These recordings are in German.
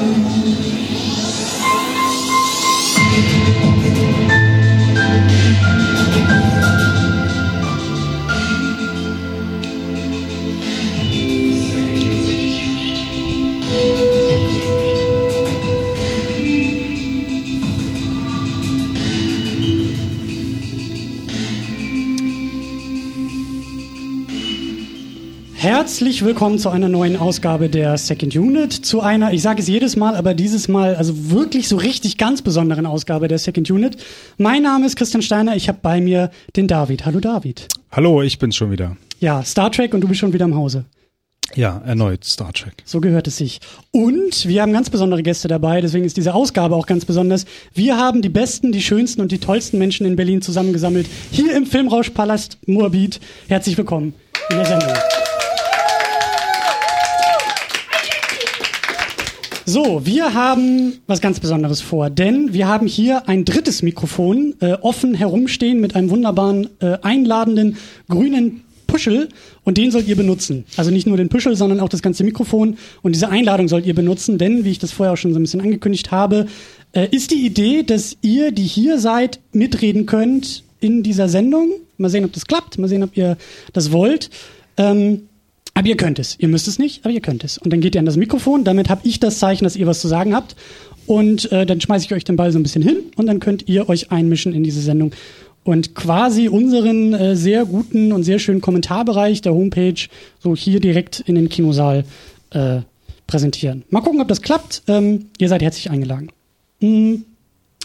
Música Herzlich willkommen zu einer neuen Ausgabe der Second Unit, zu einer, ich sage es jedes Mal, aber dieses Mal also wirklich so richtig ganz besonderen Ausgabe der Second Unit. Mein Name ist Christian Steiner, ich habe bei mir den David. Hallo David. Hallo, ich bin's schon wieder. Ja, Star Trek und du bist schon wieder im Hause. Ja, erneut Star Trek. So gehört es sich. Und wir haben ganz besondere Gäste dabei, deswegen ist diese Ausgabe auch ganz besonders. Wir haben die besten, die schönsten und die tollsten Menschen in Berlin zusammengesammelt. Hier im Filmrauschpalast Moabit. Herzlich willkommen in der Sendung. So, wir haben was ganz Besonderes vor, denn wir haben hier ein drittes Mikrofon äh, offen herumstehen mit einem wunderbaren, äh, einladenden grünen Puschel und den sollt ihr benutzen. Also nicht nur den Puschel, sondern auch das ganze Mikrofon und diese Einladung sollt ihr benutzen, denn wie ich das vorher auch schon so ein bisschen angekündigt habe, äh, ist die Idee, dass ihr, die hier seid, mitreden könnt in dieser Sendung. Mal sehen, ob das klappt, mal sehen, ob ihr das wollt. Ähm, aber ihr könnt es. Ihr müsst es nicht, aber ihr könnt es. Und dann geht ihr an das Mikrofon. Damit habe ich das Zeichen, dass ihr was zu sagen habt. Und äh, dann schmeiße ich euch den Ball so ein bisschen hin und dann könnt ihr euch einmischen in diese Sendung und quasi unseren äh, sehr guten und sehr schönen Kommentarbereich der Homepage so hier direkt in den Kinosaal äh, präsentieren. Mal gucken, ob das klappt. Ähm, ihr seid herzlich eingeladen. Mhm.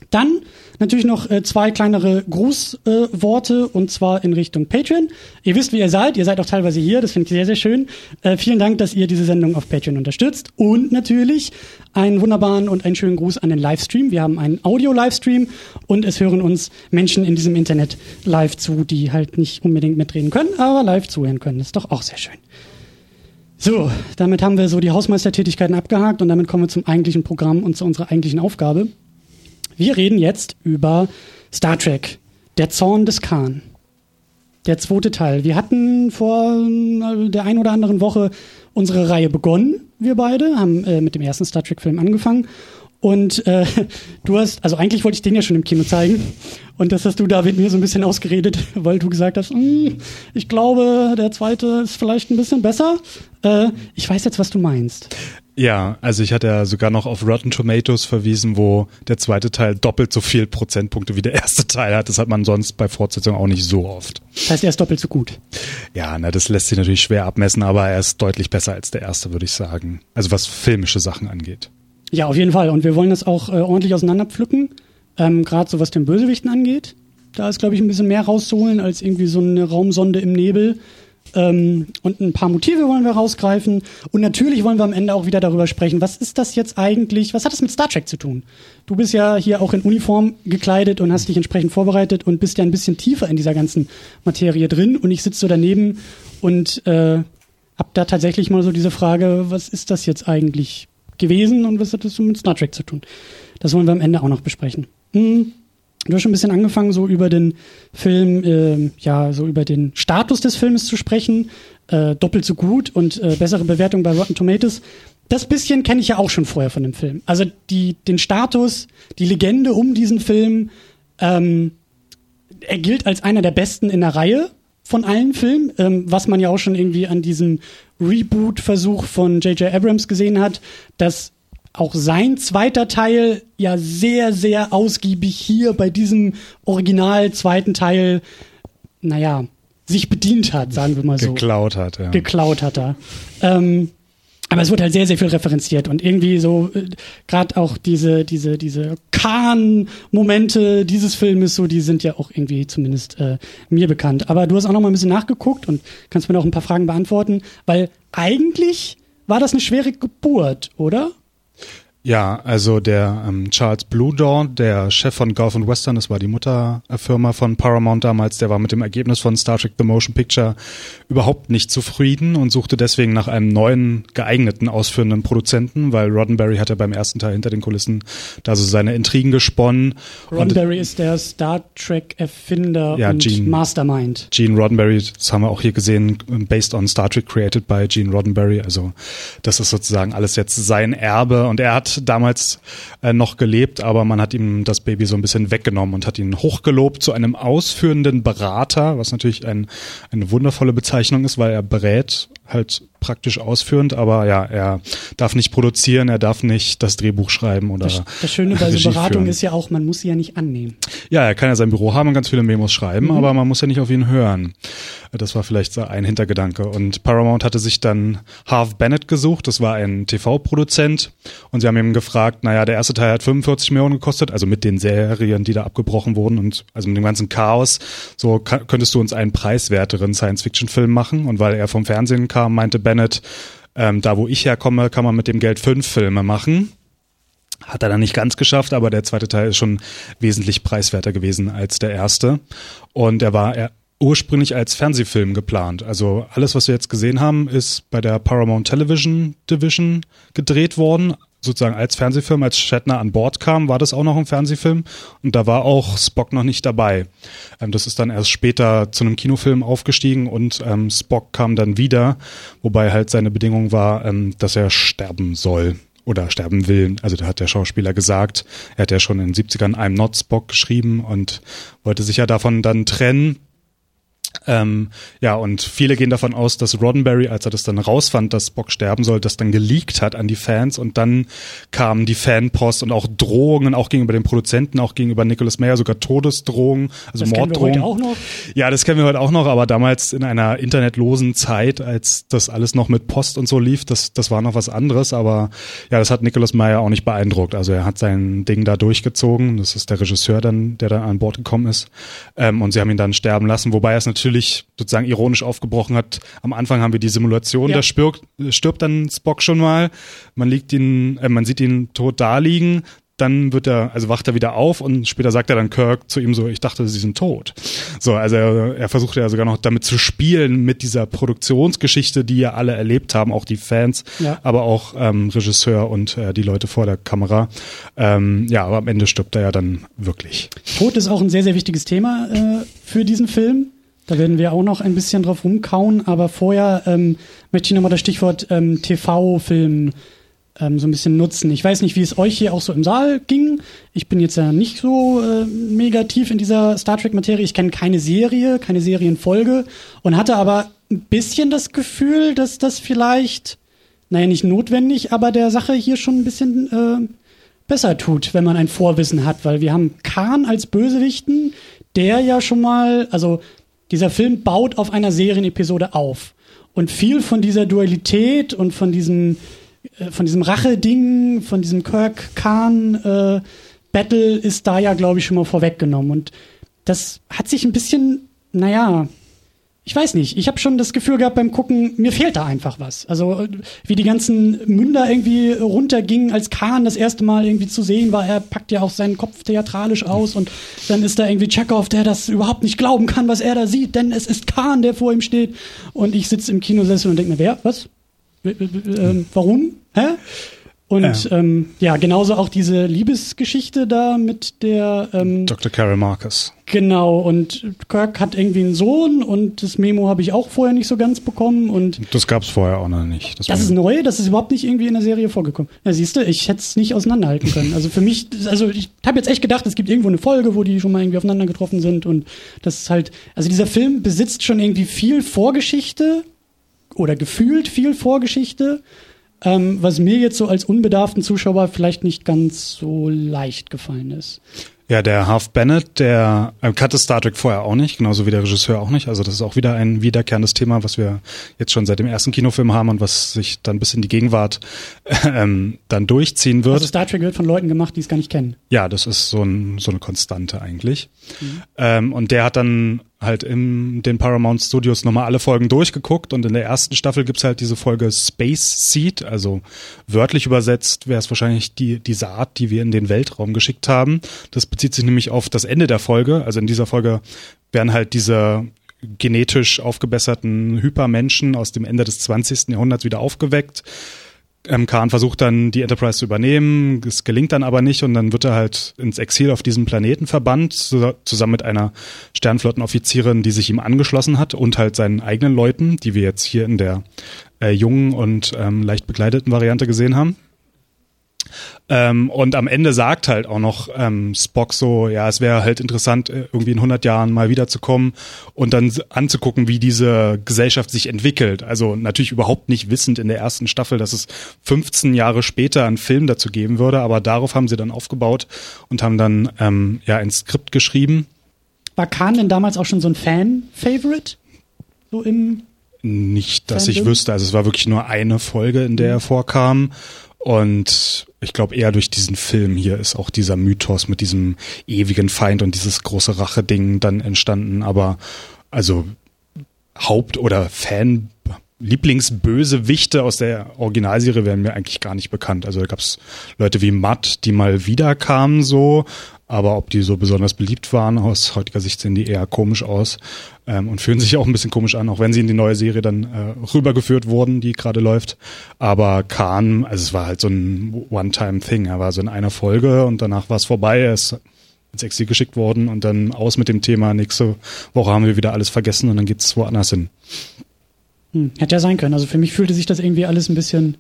Dann natürlich noch äh, zwei kleinere Grußworte äh, und zwar in Richtung Patreon. Ihr wisst, wie ihr seid. Ihr seid auch teilweise hier. Das finde ich sehr, sehr schön. Äh, vielen Dank, dass ihr diese Sendung auf Patreon unterstützt. Und natürlich einen wunderbaren und einen schönen Gruß an den Livestream. Wir haben einen Audio-Livestream und es hören uns Menschen in diesem Internet live zu, die halt nicht unbedingt mitreden können, aber live zuhören können. Das ist doch auch sehr schön. So, damit haben wir so die Hausmeistertätigkeiten abgehakt und damit kommen wir zum eigentlichen Programm und zu unserer eigentlichen Aufgabe. Wir reden jetzt über Star Trek, der Zorn des Khan. Der zweite Teil. Wir hatten vor äh, der ein oder anderen Woche unsere Reihe begonnen, wir beide, haben äh, mit dem ersten Star Trek-Film angefangen. Und äh, du hast, also eigentlich wollte ich den ja schon im Kino zeigen. Und das hast du, David, mir so ein bisschen ausgeredet, weil du gesagt hast, hm, ich glaube, der zweite ist vielleicht ein bisschen besser. Äh, ich weiß jetzt, was du meinst. Ja, also ich hatte ja sogar noch auf Rotten Tomatoes verwiesen, wo der zweite Teil doppelt so viel Prozentpunkte wie der erste Teil hat. Das hat man sonst bei Fortsetzungen auch nicht so oft. Das heißt, er ist doppelt so gut. Ja, na, das lässt sich natürlich schwer abmessen, aber er ist deutlich besser als der erste, würde ich sagen. Also was filmische Sachen angeht. Ja, auf jeden Fall. Und wir wollen das auch äh, ordentlich auseinanderpflücken. Ähm, Gerade so was den Bösewichten angeht. Da ist, glaube ich, ein bisschen mehr rauszuholen als irgendwie so eine Raumsonde im Nebel. Ähm, und ein paar Motive wollen wir rausgreifen. Und natürlich wollen wir am Ende auch wieder darüber sprechen, was ist das jetzt eigentlich, was hat das mit Star Trek zu tun? Du bist ja hier auch in Uniform gekleidet und hast dich entsprechend vorbereitet und bist ja ein bisschen tiefer in dieser ganzen Materie drin. Und ich sitze so daneben und äh, hab da tatsächlich mal so diese Frage, was ist das jetzt eigentlich gewesen und was hat das so mit Star Trek zu tun? Das wollen wir am Ende auch noch besprechen. Hm. Du hast schon ein bisschen angefangen, so über den Film, äh, ja, so über den Status des Filmes zu sprechen. Äh, doppelt so gut und äh, bessere Bewertung bei Rotten Tomatoes. Das bisschen kenne ich ja auch schon vorher von dem Film. Also die, den Status, die Legende um diesen Film, ähm, er gilt als einer der besten in der Reihe von allen Filmen, ähm, was man ja auch schon irgendwie an diesem Reboot-Versuch von J.J. Abrams gesehen hat, dass auch sein zweiter Teil ja sehr, sehr ausgiebig hier bei diesem Original zweiten Teil, naja, sich bedient hat, sagen wir mal so. Geklaut hat, ja. Geklaut hat er. Ähm, aber es wird halt sehr, sehr viel referenziert und irgendwie so, äh, gerade auch diese, diese, diese Kahn-Momente dieses Filmes, so, die sind ja auch irgendwie zumindest äh, mir bekannt. Aber du hast auch noch mal ein bisschen nachgeguckt und kannst mir noch ein paar Fragen beantworten, weil eigentlich war das eine schwere Geburt, oder? Ja, also der ähm, Charles Bluedorn, der Chef von Gulf and Western, das war die Mutterfirma von Paramount damals, der war mit dem Ergebnis von Star Trek The Motion Picture überhaupt nicht zufrieden und suchte deswegen nach einem neuen geeigneten ausführenden Produzenten, weil Roddenberry hat ja beim ersten Teil hinter den Kulissen da so seine Intrigen gesponnen. Roddenberry ist der Star Trek Erfinder ja, und Gene, Mastermind. Gene Roddenberry, das haben wir auch hier gesehen, based on Star Trek created by Gene Roddenberry. Also das ist sozusagen alles jetzt sein Erbe und er hat damals äh, noch gelebt, aber man hat ihm das Baby so ein bisschen weggenommen und hat ihn hochgelobt zu einem ausführenden Berater, was natürlich ein, eine wundervolle Bezeichnung ist, weil er berät halt praktisch ausführend, aber ja, er darf nicht produzieren, er darf nicht das Drehbuch schreiben oder. Das, das Schöne bei so Beratung führen. ist ja auch, man muss sie ja nicht annehmen. Ja, er kann ja sein Büro haben und ganz viele Memos schreiben, mhm. aber man muss ja nicht auf ihn hören. Das war vielleicht so ein Hintergedanke. Und Paramount hatte sich dann Harv Bennett gesucht, das war ein TV-Produzent und sie haben ihm gefragt, naja, der erste Teil hat 45 Millionen gekostet, also mit den Serien, die da abgebrochen wurden und also mit dem ganzen Chaos, so könntest du uns einen preiswerteren Science-Fiction-Film machen und weil er vom Fernsehen kam, meinte Bennett, ähm, da wo ich herkomme, kann man mit dem Geld fünf Filme machen. Hat er dann nicht ganz geschafft, aber der zweite Teil ist schon wesentlich preiswerter gewesen als der erste. Und er war er ursprünglich als Fernsehfilm geplant. Also alles, was wir jetzt gesehen haben, ist bei der Paramount Television Division gedreht worden. Sozusagen als Fernsehfilm, als Shatner an Bord kam, war das auch noch ein Fernsehfilm. Und da war auch Spock noch nicht dabei. Ähm, das ist dann erst später zu einem Kinofilm aufgestiegen und ähm, Spock kam dann wieder, wobei halt seine Bedingung war, ähm, dass er sterben soll oder sterben will. Also da hat der Schauspieler gesagt, er hat ja schon in den 70ern I'm Not Spock geschrieben und wollte sich ja davon dann trennen. Ähm, ja, und viele gehen davon aus, dass Roddenberry, als er das dann rausfand, dass Spock sterben soll, das dann geleakt hat an die Fans und dann kamen die Fanpost und auch Drohungen, auch gegenüber den Produzenten, auch gegenüber Nicholas Mayer, sogar Todesdrohungen, also das Morddrohungen. Kennen wir heute auch noch? Ja, das kennen wir heute auch noch, aber damals in einer internetlosen Zeit, als das alles noch mit Post und so lief, das, das war noch was anderes, aber ja, das hat Nicholas Mayer auch nicht beeindruckt. Also er hat sein Ding da durchgezogen, das ist der Regisseur dann, der dann an Bord gekommen ist ähm, und sie haben ihn dann sterben lassen, wobei es natürlich natürlich sozusagen ironisch aufgebrochen hat. Am Anfang haben wir die Simulation, ja. da stirbt, stirbt dann Spock schon mal. Man liegt ihn, äh, man sieht ihn tot da liegen. Dann wird er, also wacht er wieder auf und später sagt er dann Kirk zu ihm so, ich dachte, sie sind tot. So, also er, er versucht ja sogar noch damit zu spielen mit dieser Produktionsgeschichte, die ja alle erlebt haben, auch die Fans, ja. aber auch ähm, Regisseur und äh, die Leute vor der Kamera. Ähm, ja, aber am Ende stirbt er ja dann wirklich. Tod ist auch ein sehr, sehr wichtiges Thema äh, für diesen Film. Da werden wir auch noch ein bisschen drauf rumkauen, aber vorher ähm, möchte ich nochmal das Stichwort ähm, TV-Film ähm, so ein bisschen nutzen. Ich weiß nicht, wie es euch hier auch so im Saal ging. Ich bin jetzt ja nicht so äh, mega tief in dieser Star Trek-Materie. Ich kenne keine Serie, keine Serienfolge und hatte aber ein bisschen das Gefühl, dass das vielleicht, naja, nicht notwendig, aber der Sache hier schon ein bisschen äh, besser tut, wenn man ein Vorwissen hat, weil wir haben Khan als Bösewichten, der ja schon mal, also dieser Film baut auf einer Serienepisode auf. Und viel von dieser Dualität und von diesem, äh, von diesem Rache-Ding, von diesem Kirk-Khan-Battle äh, ist da ja, glaube ich, schon mal vorweggenommen. Und das hat sich ein bisschen, naja, ich weiß nicht, ich habe schon das Gefühl gehabt beim Gucken, mir fehlt da einfach was. Also wie die ganzen Münder irgendwie runtergingen, als Kahn das erste Mal irgendwie zu sehen war, er packt ja auch seinen Kopf theatralisch aus und dann ist da irgendwie Chekhov, der das überhaupt nicht glauben kann, was er da sieht, denn es ist Kahn, der vor ihm steht und ich sitze im Kinosessel und denke mir, wer, was? Ähm, warum? Hä? Und ja. Ähm, ja, genauso auch diese Liebesgeschichte da mit der ähm, Dr. Carol Marcus. Genau, und Kirk hat irgendwie einen Sohn und das Memo habe ich auch vorher nicht so ganz bekommen. Und das gab es vorher auch noch nicht. Das, das ist neu, das ist überhaupt nicht irgendwie in der Serie vorgekommen. Ja, siehst du, ich hätte es nicht auseinanderhalten können. Also für mich, also ich habe jetzt echt gedacht, es gibt irgendwo eine Folge, wo die schon mal irgendwie aufeinander getroffen sind und das ist halt, also dieser Film besitzt schon irgendwie viel Vorgeschichte oder gefühlt viel Vorgeschichte ähm, was mir jetzt so als unbedarften Zuschauer vielleicht nicht ganz so leicht gefallen ist. Ja, der Half Bennett, der äh, kannte Star Trek vorher auch nicht, genauso wie der Regisseur auch nicht. Also das ist auch wieder ein wiederkehrendes Thema, was wir jetzt schon seit dem ersten Kinofilm haben und was sich dann bis in die Gegenwart ähm, dann durchziehen wird. Also Star Trek wird von Leuten gemacht, die es gar nicht kennen. Ja, das ist so, ein, so eine Konstante eigentlich. Mhm. Ähm, und der hat dann halt in den Paramount Studios nochmal alle Folgen durchgeguckt und in der ersten Staffel gibt's halt diese Folge Space Seed, also wörtlich übersetzt wäre es wahrscheinlich die, die Saat, die wir in den Weltraum geschickt haben. Das bezieht sich nämlich auf das Ende der Folge. Also in dieser Folge werden halt diese genetisch aufgebesserten Hypermenschen aus dem Ende des 20. Jahrhunderts wieder aufgeweckt ähm, Khan versucht dann die Enterprise zu übernehmen, es gelingt dann aber nicht und dann wird er halt ins Exil auf diesem Planeten verbannt, zusammen mit einer Sternflottenoffizierin, die sich ihm angeschlossen hat und halt seinen eigenen Leuten, die wir jetzt hier in der äh, jungen und ähm, leicht bekleideten Variante gesehen haben. Ähm, und am Ende sagt halt auch noch ähm, Spock so, ja, es wäre halt interessant, äh, irgendwie in 100 Jahren mal wiederzukommen und dann anzugucken, wie diese Gesellschaft sich entwickelt. Also natürlich überhaupt nicht wissend in der ersten Staffel, dass es 15 Jahre später einen Film dazu geben würde, aber darauf haben sie dann aufgebaut und haben dann ähm, ja ein Skript geschrieben. War Khan denn damals auch schon so ein Fan-Favorite? So im nicht, dass Fandom? ich wüsste. Also es war wirklich nur eine Folge, in der er vorkam. Und ich glaube eher durch diesen Film hier ist auch dieser Mythos mit diesem ewigen Feind und dieses große Rache-Ding dann entstanden. Aber also Haupt- oder Fan Lieblingsbösewichte aus der Originalserie wären mir eigentlich gar nicht bekannt. Also da gab es Leute wie Matt, die mal wieder kamen so, aber ob die so besonders beliebt waren, aus heutiger Sicht sehen die eher komisch aus ähm, und fühlen sich auch ein bisschen komisch an, auch wenn sie in die neue Serie dann äh, rübergeführt wurden, die gerade läuft. Aber Khan, also es war halt so ein One-Time-Thing. Er war so in einer Folge und danach war es vorbei. Er ist ins Exil geschickt worden und dann aus mit dem Thema. Nächste Woche haben wir wieder alles vergessen und dann geht's woanders hin. Hm, hätte ja sein können. Also für mich fühlte sich das irgendwie alles ein bisschen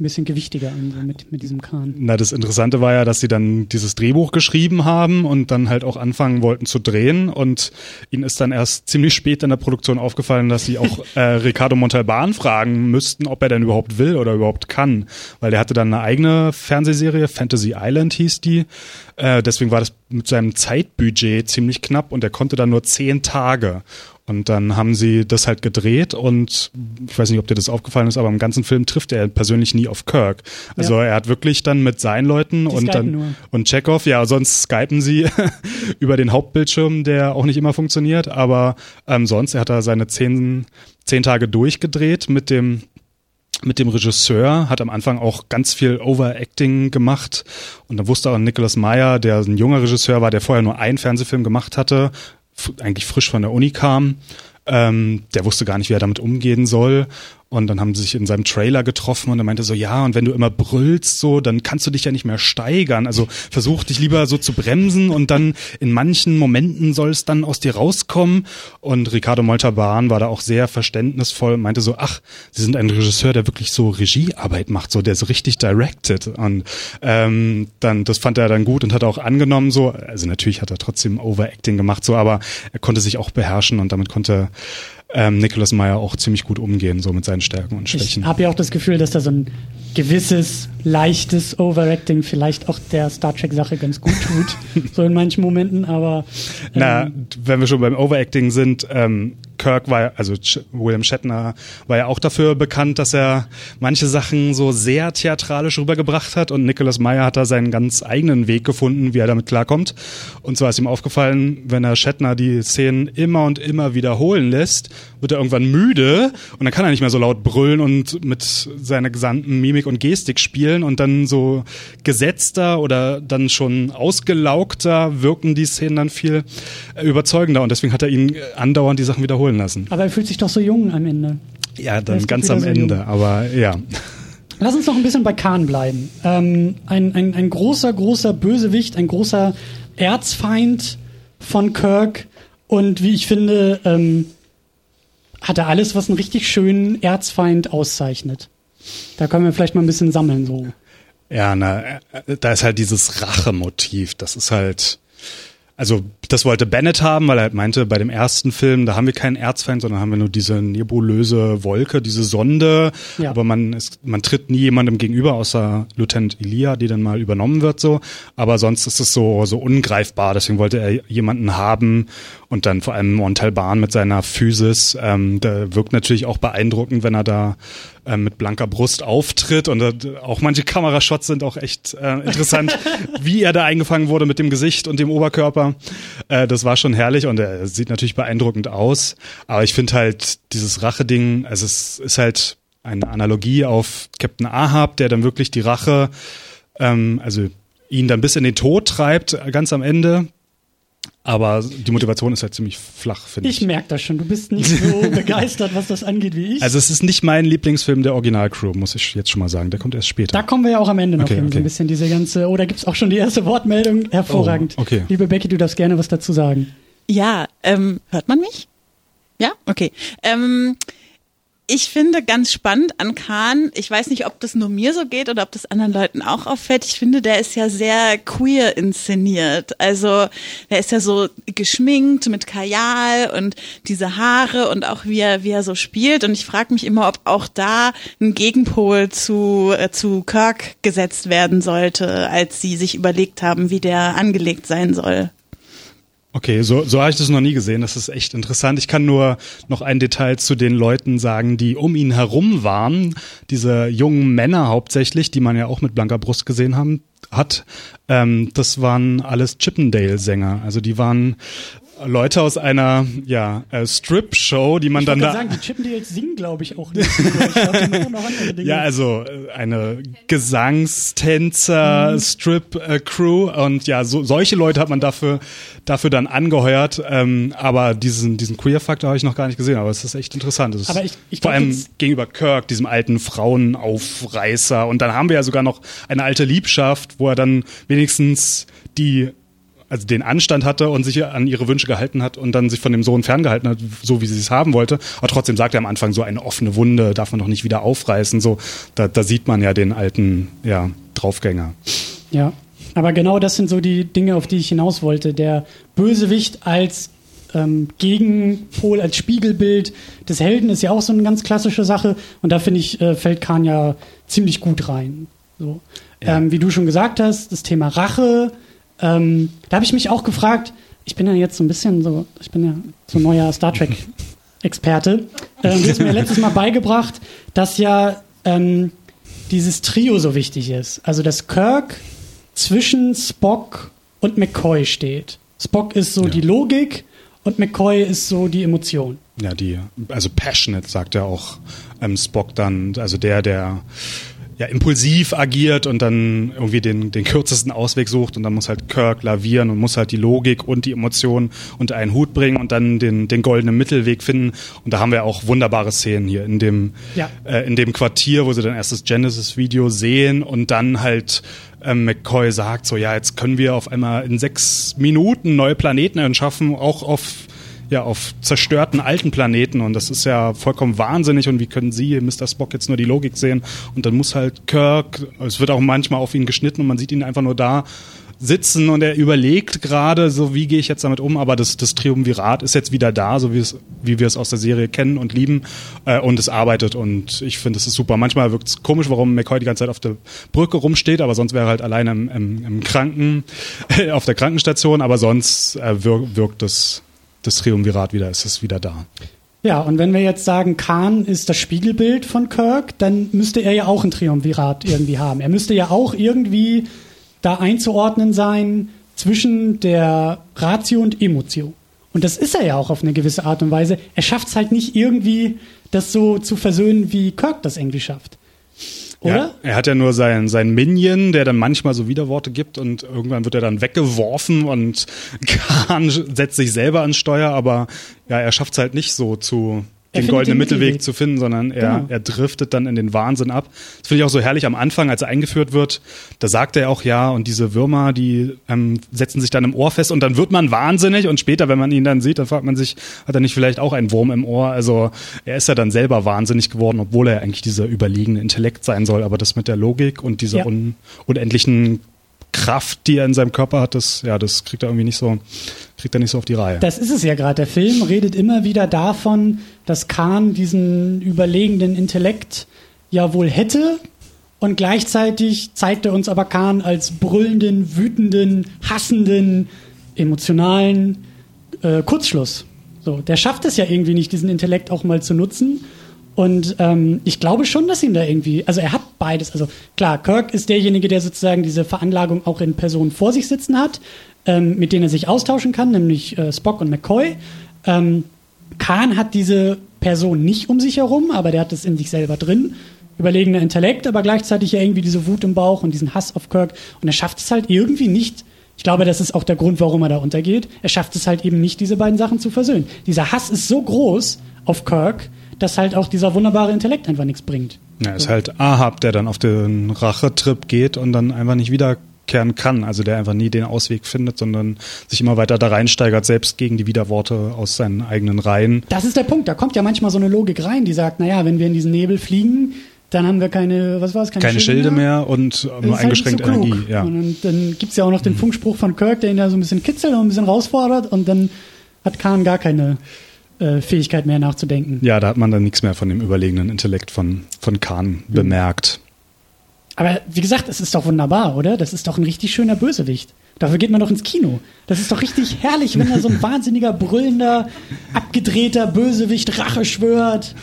ein bisschen gewichtiger an, so mit, mit diesem Kahn. Na, das Interessante war ja, dass sie dann dieses Drehbuch geschrieben haben und dann halt auch anfangen wollten zu drehen. Und ihnen ist dann erst ziemlich spät in der Produktion aufgefallen, dass sie auch äh, Ricardo Montalban fragen müssten, ob er denn überhaupt will oder überhaupt kann, weil der hatte dann eine eigene Fernsehserie, Fantasy Island hieß die, äh, deswegen war das mit seinem Zeitbudget ziemlich knapp und er konnte dann nur zehn Tage und dann haben sie das halt gedreht und ich weiß nicht, ob dir das aufgefallen ist, aber im ganzen Film trifft er persönlich nie auf Kirk. Also ja. er hat wirklich dann mit seinen Leuten Die und dann nur. und Chekhov, ja, sonst skypen sie über den Hauptbildschirm, der auch nicht immer funktioniert, aber ähm, sonst er hat er seine zehn, zehn Tage durchgedreht mit dem mit dem Regisseur, hat am Anfang auch ganz viel Overacting gemacht und da wusste auch Nicholas Meyer, der ein junger Regisseur war, der vorher nur einen Fernsehfilm gemacht hatte, eigentlich frisch von der Uni kam. Ähm, der wusste gar nicht, wie er damit umgehen soll. Und dann haben sie sich in seinem Trailer getroffen und er meinte so, ja, und wenn du immer brüllst so, dann kannst du dich ja nicht mehr steigern. Also versuch dich lieber so zu bremsen und dann in manchen Momenten soll es dann aus dir rauskommen. Und Ricardo Moltaban war da auch sehr verständnisvoll und meinte so, ach, sie sind ein Regisseur, der wirklich so Regiearbeit macht, so der so richtig directed. Und ähm, dann, das fand er dann gut und hat auch angenommen so. Also natürlich hat er trotzdem Overacting gemacht so, aber er konnte sich auch beherrschen und damit konnte ähm, Nicholas Meyer auch ziemlich gut umgehen, so mit seinen Stärken und Schwächen. Ich habe ja auch das Gefühl, dass da so ein gewisses leichtes Overacting vielleicht auch der Star Trek-Sache ganz gut tut, so in manchen Momenten, aber. Ähm, Na, wenn wir schon beim Overacting sind, ähm, Kirk war, also William Shatner war ja auch dafür bekannt, dass er manche Sachen so sehr theatralisch rübergebracht hat und Nicholas Meyer hat da seinen ganz eigenen Weg gefunden, wie er damit klarkommt. Und zwar ist ihm aufgefallen, wenn er Shatner die Szenen immer und immer wiederholen lässt, wird er irgendwann müde und dann kann er nicht mehr so laut brüllen und mit seiner gesamten Mimik und Gestik spielen und dann so gesetzter oder dann schon ausgelaugter wirken die Szenen dann viel überzeugender und deswegen hat er ihn andauernd die Sachen wiederholen lassen. Aber er fühlt sich doch so jung am Ende. Ja, dann ganz am Ende, jung. aber ja. Lass uns noch ein bisschen bei Khan bleiben. Ähm, ein, ein, ein großer, großer Bösewicht, ein großer Erzfeind von Kirk und wie ich finde, ähm, hat er alles, was einen richtig schönen Erzfeind auszeichnet. Da können wir vielleicht mal ein bisschen sammeln so. Ja, na, äh, da ist halt dieses Rachemotiv. Das ist halt, also das wollte Bennett haben, weil er halt meinte, bei dem ersten Film, da haben wir keinen Erzfeind, sondern haben wir nur diese nebulöse Wolke, diese Sonde. Ja. Aber man ist, man tritt nie jemandem gegenüber, außer Lieutenant Elia, die dann mal übernommen wird so. Aber sonst ist es so, so ungreifbar. Deswegen wollte er jemanden haben und dann vor allem Montalban mit seiner Physis. Ähm, der wirkt natürlich auch beeindruckend, wenn er da äh, mit blanker Brust auftritt und auch manche Kamerashots sind auch echt äh, interessant, wie er da eingefangen wurde mit dem Gesicht und dem Oberkörper. Äh, das war schon herrlich und er sieht natürlich beeindruckend aus. Aber ich finde halt dieses Rache-Ding, also es ist halt eine Analogie auf Captain Ahab, der dann wirklich die Rache, ähm, also ihn dann bis in den Tod treibt, ganz am Ende. Aber die Motivation ist halt ziemlich flach, finde ich. Ich merke das schon. Du bist nicht so begeistert, was das angeht, wie ich. Also es ist nicht mein Lieblingsfilm der Originalcrew, muss ich jetzt schon mal sagen. Der kommt erst später. Da kommen wir ja auch am Ende noch Okay, hin, so okay. ein bisschen diese ganze. Oh, da gibt's auch schon die erste Wortmeldung. Hervorragend. Oh, okay. Liebe Becky, du darfst gerne was dazu sagen. Ja, ähm, hört man mich? Ja, okay. Ähm, ich finde ganz spannend an Kahn, ich weiß nicht, ob das nur mir so geht oder ob das anderen Leuten auch auffällt, ich finde, der ist ja sehr queer inszeniert. Also der ist ja so geschminkt mit Kajal und diese Haare und auch wie er, wie er so spielt. Und ich frage mich immer, ob auch da ein Gegenpol zu, äh, zu Kirk gesetzt werden sollte, als sie sich überlegt haben, wie der angelegt sein soll. Okay, so, so habe ich das noch nie gesehen. Das ist echt interessant. Ich kann nur noch ein Detail zu den Leuten sagen, die um ihn herum waren. Diese jungen Männer hauptsächlich, die man ja auch mit blanker Brust gesehen haben, hat. Ähm, das waren alles Chippendale-Sänger. Also die waren Leute aus einer ja, äh, Strip-Show, die man Ich dann da gerade sagen, die Chippendales singen, glaube ich, auch nicht. Ich glaub, die machen noch andere Dinge. Ja, also äh, eine Gesangstänzer, Strip-Crew und ja, so, solche Leute hat man dafür, dafür dann angeheuert. Ähm, aber diesen, diesen Queer-Faktor habe ich noch gar nicht gesehen, aber es ist echt interessant. Es ist Aber ich- ich vor allem gegenüber Kirk, diesem alten Frauenaufreißer. Und dann haben wir ja sogar noch eine alte Liebschaft, wo er dann wenigstens die also den Anstand hatte und sich an ihre Wünsche gehalten hat und dann sich von dem Sohn ferngehalten hat, so wie sie es haben wollte. Aber trotzdem sagt er am Anfang so eine offene Wunde darf man doch nicht wieder aufreißen. So, da, da sieht man ja den alten, ja, Draufgänger. Ja, aber genau das sind so die Dinge, auf die ich hinaus wollte. Der Bösewicht als ähm, Gegenpol, als Spiegelbild des Helden ist ja auch so eine ganz klassische Sache. Und da finde ich, äh, fällt Khan ja ziemlich gut rein. So. Ja. Ähm, wie du schon gesagt hast, das Thema Rache, ähm, da habe ich mich auch gefragt, ich bin ja jetzt so ein bisschen so, ich bin ja so ein neuer Star Trek Experte. Ähm, du hast mir letztes Mal beigebracht, dass ja ähm, dieses Trio so wichtig ist. Also dass Kirk zwischen Spock und McCoy steht. Spock ist so Ja. die Logik und McCoy ist so die Emotion. Ja, die, also passionate sagt ja auch ähm, Spock dann, also der, der ja impulsiv agiert und dann irgendwie den, den kürzesten Ausweg sucht und dann muss halt Kirk lavieren und muss halt die Logik und die Emotionen unter einen Hut bringen und dann den, den goldenen Mittelweg finden. Und da haben wir auch wunderbare Szenen hier in dem, Ja. äh, in dem Quartier, wo sie dann erst das Genesis-Video sehen und dann halt ähm, McCoy sagt so, ja, jetzt können wir auf einmal in sechs Minuten neue Planeten erschaffen, auch auf ja, auf zerstörten alten Planeten und das ist ja vollkommen wahnsinnig und wie können Sie, Mr. Spock, jetzt nur die Logik sehen und dann muss halt Kirk, es wird auch manchmal auf ihn geschnitten und man sieht ihn einfach nur da sitzen und er überlegt gerade, so wie gehe ich jetzt damit um, aber das, das Triumvirat ist jetzt wieder da, so wie, es, wie wir es aus der Serie kennen und lieben äh, und es arbeitet und ich finde, es ist super. Manchmal wirkt es komisch, warum McCoy die ganze Zeit auf der Brücke rumsteht, aber sonst wäre er halt alleine im, im, im Kranken, auf der Krankenstation, aber sonst äh, wirkt, wirkt das das Triumvirat wieder, ist es wieder da. Ja, und wenn wir jetzt sagen, Khan ist das Spiegelbild von Kirk, dann müsste er ja auch ein Triumvirat irgendwie haben. Er müsste ja auch irgendwie da einzuordnen sein zwischen der Ratio und Emotion. Und das ist er ja auch auf eine gewisse Art und Weise. Er schafft es halt nicht irgendwie, das so zu versöhnen, wie Kirk das irgendwie schafft. Oder? Ja, er hat ja nur seinen, seinen Minion, der dann manchmal so Widerworte gibt und irgendwann wird er dann weggeworfen und Khan setzt sich selber an Steuer, aber ja, er schafft es halt nicht so zu den goldenen den Mittelweg Mittelweg. zu finden, sondern er, Genau. er driftet dann in den Wahnsinn ab. Das finde ich auch so herrlich am Anfang, als er eingeführt wird. Da sagt er auch ja, und diese Würmer, die ähm, setzen sich dann im Ohr fest und dann wird man wahnsinnig und später, wenn man ihn dann sieht, dann fragt man sich, hat er nicht vielleicht auch einen Wurm im Ohr? Also er ist ja dann selber wahnsinnig geworden, obwohl er eigentlich dieser überlegene Intellekt sein soll. Aber das mit der Logik und dieser Ja. un unendlichen Kraft, die er in seinem Körper hat, das, ja, das kriegt er irgendwie nicht so, kriegt er nicht so auf die Reihe. Das ist es ja gerade. Der Film redet immer wieder davon, dass Khan diesen überlegenen Intellekt ja wohl hätte. Und gleichzeitig zeigt er uns aber Khan als brüllenden, wütenden, hassenden, emotionalen äh, Kurzschluss. So, der schafft es ja irgendwie nicht, diesen Intellekt auch mal zu nutzen. Und ähm, ich glaube schon, dass ihm da irgendwie, also er hat beides. Also klar, Kirk ist derjenige, der sozusagen diese Veranlagung auch in Personen vor sich sitzen hat, ähm, mit denen er sich austauschen kann, nämlich äh, Spock und McCoy. Ähm, Khan hat diese Person nicht um sich herum, aber der hat es in sich selber drin. Überlegener Intellekt, aber gleichzeitig ja irgendwie diese Wut im Bauch und diesen Hass auf Kirk. Und er schafft es halt irgendwie nicht. Ich glaube, das ist auch der Grund, warum er da untergeht. Er schafft es halt eben nicht, diese beiden Sachen zu versöhnen. Dieser Hass ist so groß auf Kirk, dass halt auch dieser wunderbare Intellekt einfach nichts bringt. Ja, ist halt Ahab, der dann auf den Rachetrip geht und dann einfach nicht wiederkehren kann. Also der einfach nie den Ausweg findet, sondern sich immer weiter da reinsteigert, selbst gegen die Widerworte aus seinen eigenen Reihen. Das ist der Punkt. Da kommt ja manchmal so eine Logik rein, die sagt, naja, wenn wir in diesen Nebel fliegen, dann haben wir keine, was war es, keine, keine Schilde, Schilde mehr, und nur halt eingeschränkte so Energie. Ja. Und dann gibt's ja auch noch den Funkspruch von Kirk, der ihn da so ein bisschen kitzelt und ein bisschen herausfordert und dann hat Khan gar keine äh, Fähigkeit mehr nachzudenken. Ja, da hat man dann nichts mehr von dem überlegenen Intellekt von, von Khan mhm. bemerkt. Aber wie gesagt, es ist doch wunderbar, oder? Das ist doch ein richtig schöner Bösewicht. Dafür geht man doch ins Kino. Das ist doch richtig herrlich, wenn da so ein wahnsinniger, brüllender, abgedrehter Bösewicht Rache schwört.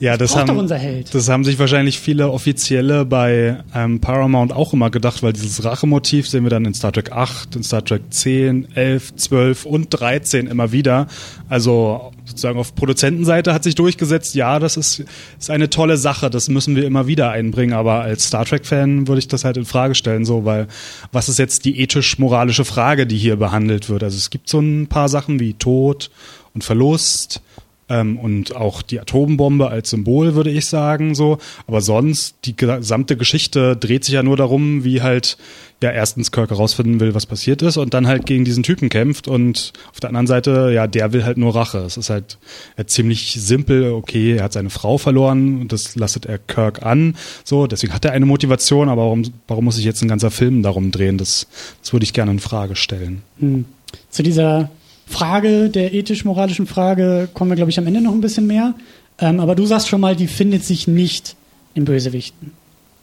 Ja, das, das haben, das haben sich wahrscheinlich viele Offizielle bei ähm, Paramount auch immer gedacht, weil dieses Rachemotiv sehen wir dann in Star Trek 8, in Star Trek 10, 11, 12 und 13 immer wieder. Also sozusagen auf Produzentenseite hat sich durchgesetzt, ja, das ist, ist eine tolle Sache, das müssen wir immer wieder einbringen, aber als Star Trek-Fan würde ich das halt in Frage stellen, so, weil was ist jetzt die ethisch-moralische Frage, die hier behandelt wird? Also es gibt so ein paar Sachen wie Tod und Verlust, ähm, und auch die Atombombe als Symbol, würde ich sagen, so. Aber sonst, die gesamte Geschichte dreht sich ja nur darum, wie halt ja erstens Kirk herausfinden will, was passiert ist und dann halt gegen diesen Typen kämpft und auf der anderen Seite, ja, der will halt nur Rache. Es ist halt ja, ziemlich simpel, okay, er hat seine Frau verloren und das lastet er Kirk an, so, deswegen hat er eine Motivation, aber warum, warum muss sich jetzt ein ganzer Film darum drehen? Das, das würde ich gerne in Frage stellen. Hm. Zu dieser Frage, der ethisch-moralischen Frage, kommen wir, glaube ich, am Ende noch ein bisschen mehr. Ähm, aber du sagst schon mal, die findet sich nicht in Bösewichten.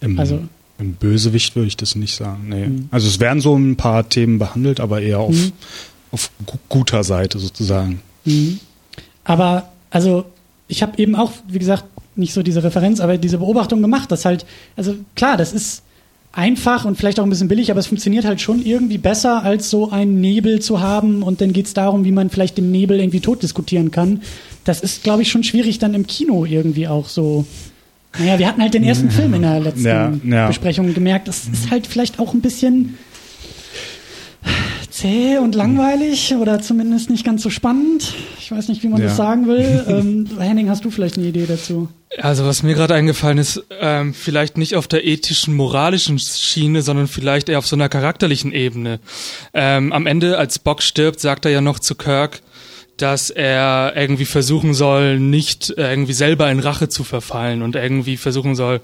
Im, also, Im Bösewicht würde ich das nicht sagen. Nee. Mhm. Also es werden so ein paar Themen behandelt, aber eher auf, mhm. auf guter Seite sozusagen. Mhm. Aber also ich habe eben auch, wie gesagt, nicht so diese Referenz, aber diese Beobachtung gemacht, dass halt, also klar, das ist einfach und vielleicht auch ein bisschen billig, aber es funktioniert halt schon irgendwie besser, als so einen Nebel zu haben und dann geht es darum, wie man vielleicht den Nebel irgendwie tot diskutieren kann. Das ist, glaube ich, schon schwierig dann im Kino irgendwie auch so. Naja, wir hatten halt den ersten Film in der letzten ja, ja. Besprechung gemerkt. Das ist halt vielleicht auch ein bisschen zäh und langweilig oder zumindest nicht ganz so spannend. Ich weiß nicht, wie man ja. das sagen will. Ähm, Henning, hast du vielleicht eine Idee dazu? Also was mir gerade eingefallen ist, ähm, vielleicht nicht auf der ethischen, moralischen Schiene, sondern vielleicht eher auf so einer charakterlichen Ebene. Ähm, am Ende, als Bock stirbt, sagt er ja noch zu Kirk, dass er irgendwie versuchen soll, nicht irgendwie selber in Rache zu verfallen und irgendwie versuchen soll,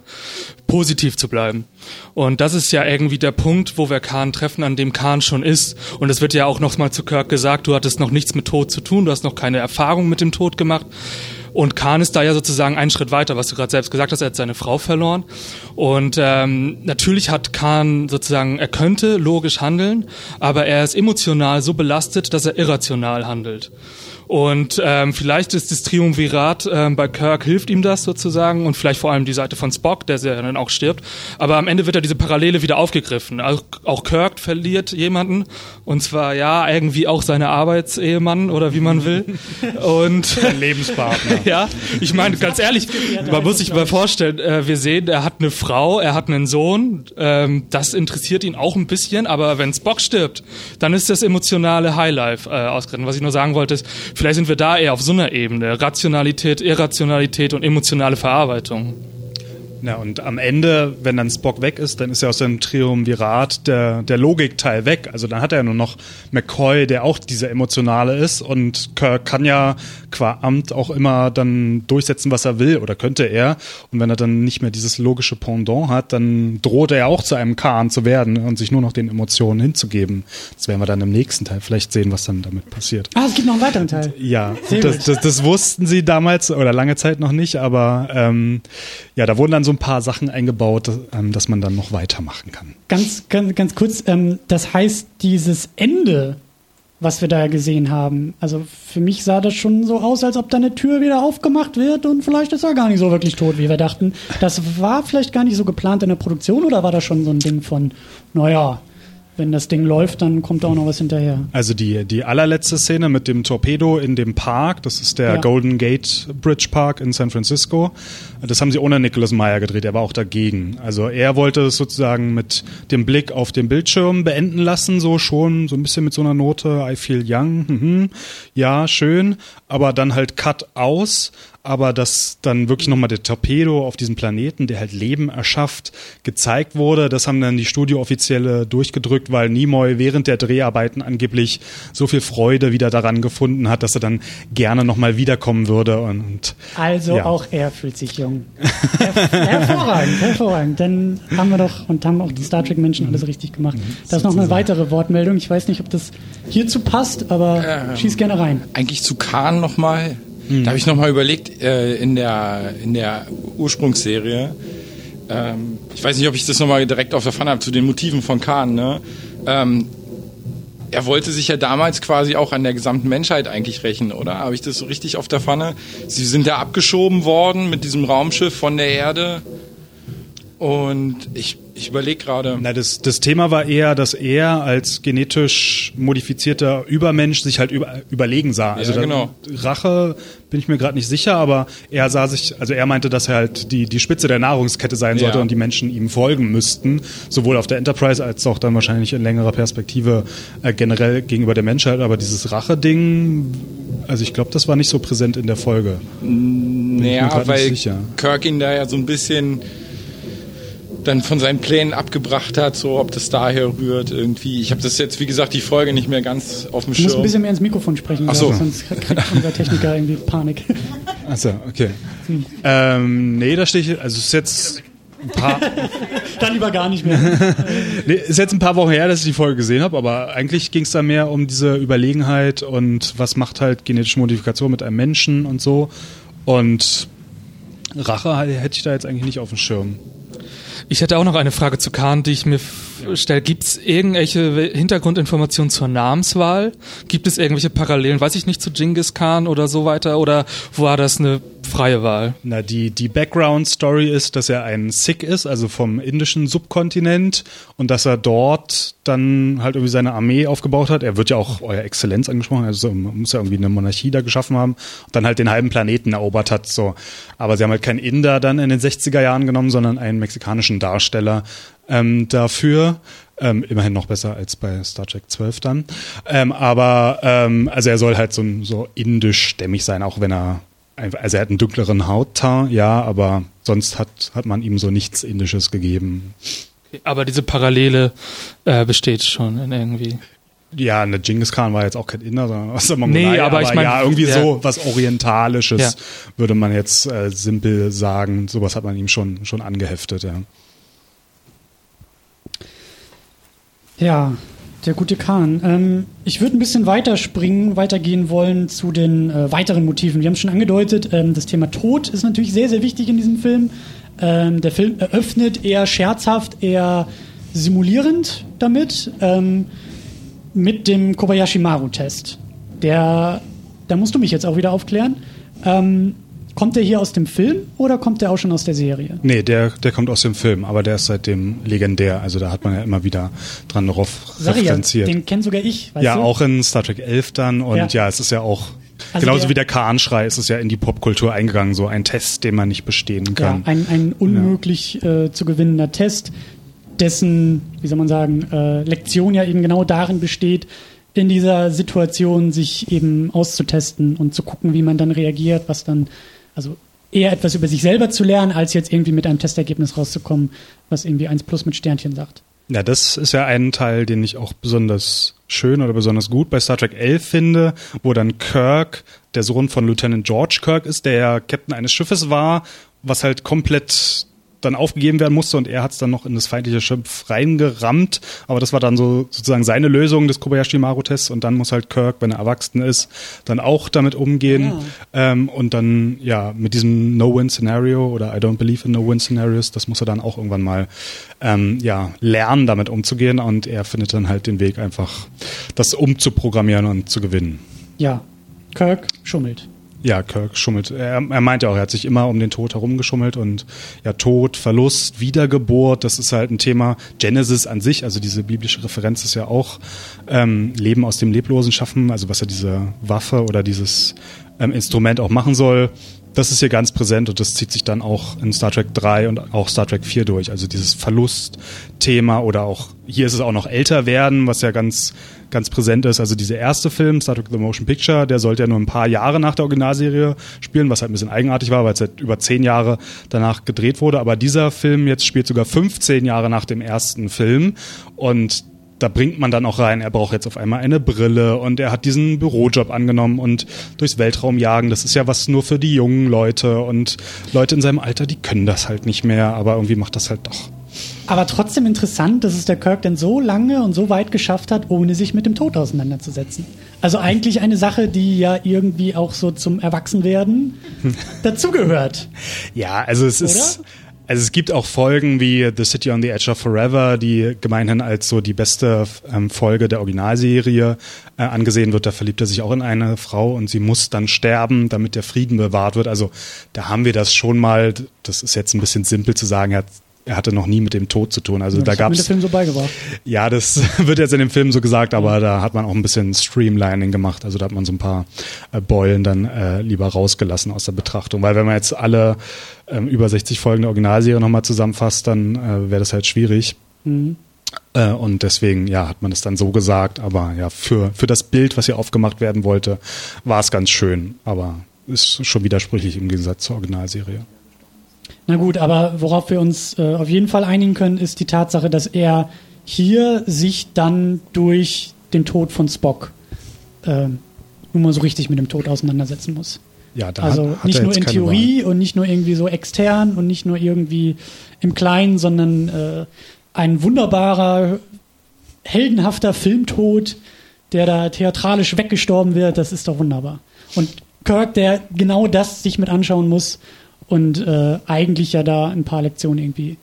positiv zu bleiben. Und das ist ja irgendwie der Punkt, wo wir Khan treffen, an dem Khan schon ist. Und es wird ja auch nochmal zu Kirk gesagt, du hattest noch nichts mit Tod zu tun, du hast noch keine Erfahrung mit dem Tod gemacht. Und Khan ist da ja sozusagen einen Schritt weiter, was du gerade selbst gesagt hast, er hat seine Frau verloren. Und ähm, natürlich hat Khan sozusagen, er könnte logisch handeln, aber er ist emotional so belastet, dass er irrational handelt. Und ähm, vielleicht ist das Triumvirat ähm, bei Kirk hilft ihm das sozusagen und vielleicht vor allem die Seite von Spock, der ja dann auch stirbt. Aber am Ende wird ja diese Parallele wieder aufgegriffen. Auch, auch Kirk verliert jemanden und zwar ja irgendwie auch seine Arbeitsehemann oder wie man will. Und Lebenspartner. ja, ich meine ganz ehrlich, man muss sich mal vorstellen, äh, wir sehen, er hat eine Frau, er hat einen Sohn. Ähm, das interessiert ihn auch ein bisschen, aber wenn Spock stirbt, dann ist das emotionale Highlife äh, ausgeritten. Was ich nur sagen wollte ist Vielleicht sind wir da eher auf so einer Ebene. Rationalität, Irrationalität und emotionale Verarbeitung. Ja, und am Ende, wenn dann Spock weg ist, dann ist ja aus dem Triumvirat der, der Logikteil weg. Also dann hat er nur noch McCoy, der auch dieser emotionale ist und Kirk kann ja qua Amt auch immer dann durchsetzen, was er will oder könnte er. Und wenn er dann nicht mehr dieses logische Pendant hat, dann droht er auch zu einem Khan zu werden und sich nur noch den Emotionen hinzugeben. Das werden wir dann im nächsten Teil vielleicht sehen, was dann damit passiert. Ah, es gibt noch einen weiteren Teil. Ja, das, das, das, wussten sie damals oder lange Zeit noch nicht, aber ähm, ja, da wurden dann so ein paar Sachen eingebaut, ähm, dass man dann noch weitermachen kann. Ganz, ganz, ganz kurz, ähm, das heißt, dieses Ende was wir da gesehen haben. Also für mich sah das schon so aus, als ob da eine Tür wieder aufgemacht wird und vielleicht ist er gar nicht so wirklich tot, wie wir dachten. Das war vielleicht gar nicht so geplant in der Produktion oder war das schon so ein Ding von, naja, wenn das Ding läuft, dann kommt da auch noch was hinterher. Also die, die allerletzte Szene mit dem Torpedo in dem Park, das ist der Ja. Golden Gate Bridge Park in San Francisco. Das haben sie ohne Nicholas Meyer gedreht, er war auch dagegen. Also er wollte es sozusagen mit dem Blick auf den Bildschirm beenden lassen, so schon, so ein bisschen mit so einer Note, I feel young, mhm. ja, schön, aber dann halt Cut aus, aber dass dann wirklich nochmal der Torpedo auf diesem Planeten, der halt Leben erschafft, gezeigt wurde, das haben dann die Studiooffizielle durchgedrückt, weil Nimoy während der Dreharbeiten angeblich so viel Freude wieder daran gefunden hat, dass er dann gerne nochmal wiederkommen würde und Also Ja. auch er fühlt sich jung. Her hervorragend, hervorragend. Dann haben wir doch und haben auch die Star Trek Menschen alles richtig gemacht. Da ist noch eine weitere Wortmeldung. Ich weiß nicht, ob das hierzu passt, aber Ähm. schieß gerne rein. Eigentlich zu Khan nochmal. Hm. Da habe ich nochmal überlegt, äh, in, der, in der Ursprungsserie, ähm, ich weiß nicht, ob ich das nochmal direkt auf der Pfanne habe, zu den Motiven von Khan, ne? Ähm, er wollte sich ja damals quasi auch an der gesamten Menschheit eigentlich rächen, oder? Habe ich das so richtig auf der Pfanne? Sie sind da abgeschoben worden mit diesem Raumschiff von der Erde. Und ich, ich überlege gerade. Na, das, das Thema war eher, dass er als genetisch modifizierter Übermensch sich halt über, überlegen sah. Also da- genau. Rache bin ich mir gerade nicht sicher, aber er sah sich, also er meinte, dass er halt die, die Spitze der Nahrungskette sein sollte Ja. und die Menschen ihm folgen müssten, sowohl auf der Enterprise als auch dann wahrscheinlich in längerer Perspektive äh, generell gegenüber der Menschheit. Aber dieses Rache-Ding, also ich glaube, das war nicht so präsent in der Folge. ich mir Naja, weil sicher. Kirk ihn da ja so ein bisschen dann von seinen Plänen abgebracht hat, so ob das daher rührt irgendwie. Ich habe das jetzt, wie gesagt, die Folge nicht mehr ganz auf dem Du musst ein Schirm. bisschen mehr ins Mikrofon sprechen, Ach so. glaub ich, sonst kriegt unser Techniker irgendwie Panik. Achso, okay. Ähm, nee, da stehe ich, also es ist jetzt ein paar, Dann lieber gar nicht mehr. Nee, ist jetzt ein paar Wochen her, dass ich die Folge gesehen habe, aber eigentlich ging es da mehr um diese Überlegenheit und was macht halt genetische Modifikation mit einem Menschen und so. Und Rache hätte ich da jetzt eigentlich nicht auf dem Schirm. Ich hätte auch noch eine Frage zu Khan, die ich mir stelle. Gibt es irgendwelche Hintergrundinformationen zur Namenswahl? Gibt es irgendwelche Parallelen, weiß ich nicht, zu Genghis Khan oder so weiter? Oder war das eine freie Wahl? Na, die, die Background-Story ist, dass er ein Sikh ist, also vom indischen Subkontinent und dass er dort dann halt irgendwie seine Armee aufgebaut hat. Er wird ja auch Euer Exzellenz angesprochen, also muss ja irgendwie eine Monarchie da geschaffen haben und dann halt den halben Planeten erobert hat, so. Aber sie haben halt keinen Inder dann in den 60er Jahren genommen, sondern einen mexikanischen Darsteller ähm, dafür. Ähm, immerhin noch besser als bei Star Trek 12 dann. Ähm, aber ähm, also er soll halt so, so indisch-stämmig sein, auch wenn er also er hat einen dunkleren Hautteint, ja, aber sonst hat, hat man ihm so nichts Indisches gegeben. Aber diese Parallele äh, besteht schon in irgendwie. Ja, eine Genghis Khan war jetzt auch kein Inder, sondern aus der Mongolei. Nee, aber ich mein, ja, irgendwie ja. so was Orientalisches, Ja. würde man jetzt äh, simpel sagen. Sowas hat man ihm schon, schon angeheftet, ja. Ja, der gute Kahn. Ähm, ich würde ein bisschen weiterspringen, weitergehen wollen zu den äh, weiteren Motiven. Wir haben es schon angedeutet, ähm, das Thema Tod ist natürlich sehr, sehr wichtig in diesem Film. Ähm, der Film eröffnet eher scherzhaft, eher simulierend damit, ähm, mit dem Kobayashi Maru-Test. Da musst du mich jetzt auch wieder aufklären. Ähm, kommt der hier aus dem Film oder kommt der auch schon aus der Serie? Nee, der, der kommt aus dem Film, aber der ist seitdem legendär. Also da hat man ja immer wieder dran drauf Sag ich ja, referenziert. den kennt sogar ich. Ja, du? auch in Star Trek 11 dann. Und Ja. ja, es ist ja auch, Also genauso der- wie der Khan-Schrei, ist es ja in die Popkultur eingegangen. So ein Test, den man nicht bestehen Ja, kann. ein, ein unmöglich äh, zu gewinnender Test, dessen, wie soll man sagen, äh, Lektion ja eben genau darin besteht, in dieser Situation sich eben auszutesten und zu gucken, wie man dann reagiert, was dann, also eher etwas über sich selber zu lernen, als jetzt irgendwie mit einem Testergebnis rauszukommen, was irgendwie 1 plus mit Sternchen sagt. Ja, das ist ja ein Teil, den ich auch besonders schön oder besonders gut bei Star Trek 11 finde, wo dann Kirk, der Sohn von Lieutenant George Kirk ist, der ja Captain eines Schiffes war, was halt komplett dann aufgegeben werden musste und er hat es dann noch in das feindliche Schiff reingerammt. Aber das war dann so sozusagen seine Lösung des Kobayashi Maru-Tests und dann muss halt Kirk, wenn er erwachsen ist, dann auch damit umgehen Ja. ähm, und dann ja mit diesem No-Win-Szenario oder I don't believe in No-Win-Scenarios, das muss er dann auch irgendwann mal ähm, ja lernen, damit umzugehen und er findet dann halt den Weg einfach, das umzuprogrammieren und zu gewinnen. Ja, Kirk schummelt. Ja, Kirk schummelt. Er, er meint ja auch, er hat sich immer um den Tod herumgeschummelt und ja, Tod, Verlust, Wiedergeburt, das ist halt ein Thema. Genesis an sich, also diese biblische Referenz ist ja auch ähm, Leben aus dem Leblosen schaffen, also was ja diese Waffe oder dieses ähm, Instrument auch machen soll. Das ist hier ganz präsent und das zieht sich dann auch in Star Trek 3 und auch Star Trek 4 durch. Also dieses Verlustthema oder auch, hier ist es auch noch älter werden, was ja ganz, ganz präsent ist. Also dieser erste Film, Star Trek The Motion Picture, der sollte ja nur ein paar Jahre nach der Originalserie spielen, was halt ein bisschen eigenartig war, weil es halt über zehn Jahre danach gedreht wurde. Aber dieser Film jetzt spielt sogar 15 Jahre nach dem ersten Film und da bringt man dann auch rein, er braucht jetzt auf einmal eine Brille und er hat diesen Bürojob angenommen und durchs Weltraum jagen, das ist ja was nur für die jungen Leute und Leute in seinem Alter, die können das halt nicht mehr, aber irgendwie macht das halt doch. Aber trotzdem interessant, dass es der Kirk denn so lange und so weit geschafft hat, ohne sich mit dem Tod auseinanderzusetzen. Also eigentlich eine Sache, die ja irgendwie auch so zum Erwachsenwerden dazugehört. Ja, also es ist. Also es gibt auch Folgen wie The City on the Edge of Forever, die gemeinhin als so die beste ähm, Folge der Originalserie äh, angesehen wird. Da verliebt er sich auch in eine Frau und sie muss dann sterben, damit der Frieden bewahrt wird. Also da haben wir das schon mal. Das ist jetzt ein bisschen simpel zu sagen. Er, hat, er hatte noch nie mit dem Tod zu tun. Also da das hat gab es Film so beigebracht. ja, das wird jetzt in dem Film so gesagt, aber da hat man auch ein bisschen Streamlining gemacht. Also da hat man so ein paar äh, Beulen dann äh, lieber rausgelassen aus der Betrachtung. Weil wenn man jetzt alle ähm, über 60 Folgen der Originalserie nochmal zusammenfasst, dann äh, wäre das halt schwierig. Äh, und deswegen, ja, hat man es dann so gesagt. Aber ja, für, für das Bild, was hier aufgemacht werden wollte, war es ganz schön. Aber ist schon widersprüchlich im Gegensatz zur Originalserie. Na gut, aber worauf wir uns äh, auf jeden Fall einigen können, ist die Tatsache, dass er hier sich dann durch den Tod von Spock äh, nun mal so richtig mit dem Tod auseinandersetzen muss. Ja, da also hat, hat nicht er nur in Theorie und nicht nur irgendwie so extern und nicht nur irgendwie im Kleinen, sondern äh, ein wunderbarer, heldenhafter Filmtod, der da theatralisch weggestorben wird, das ist doch wunderbar. Und Kirk, der genau das sich mit anschauen muss und äh, eigentlich ja da ein paar Lektionen irgendwie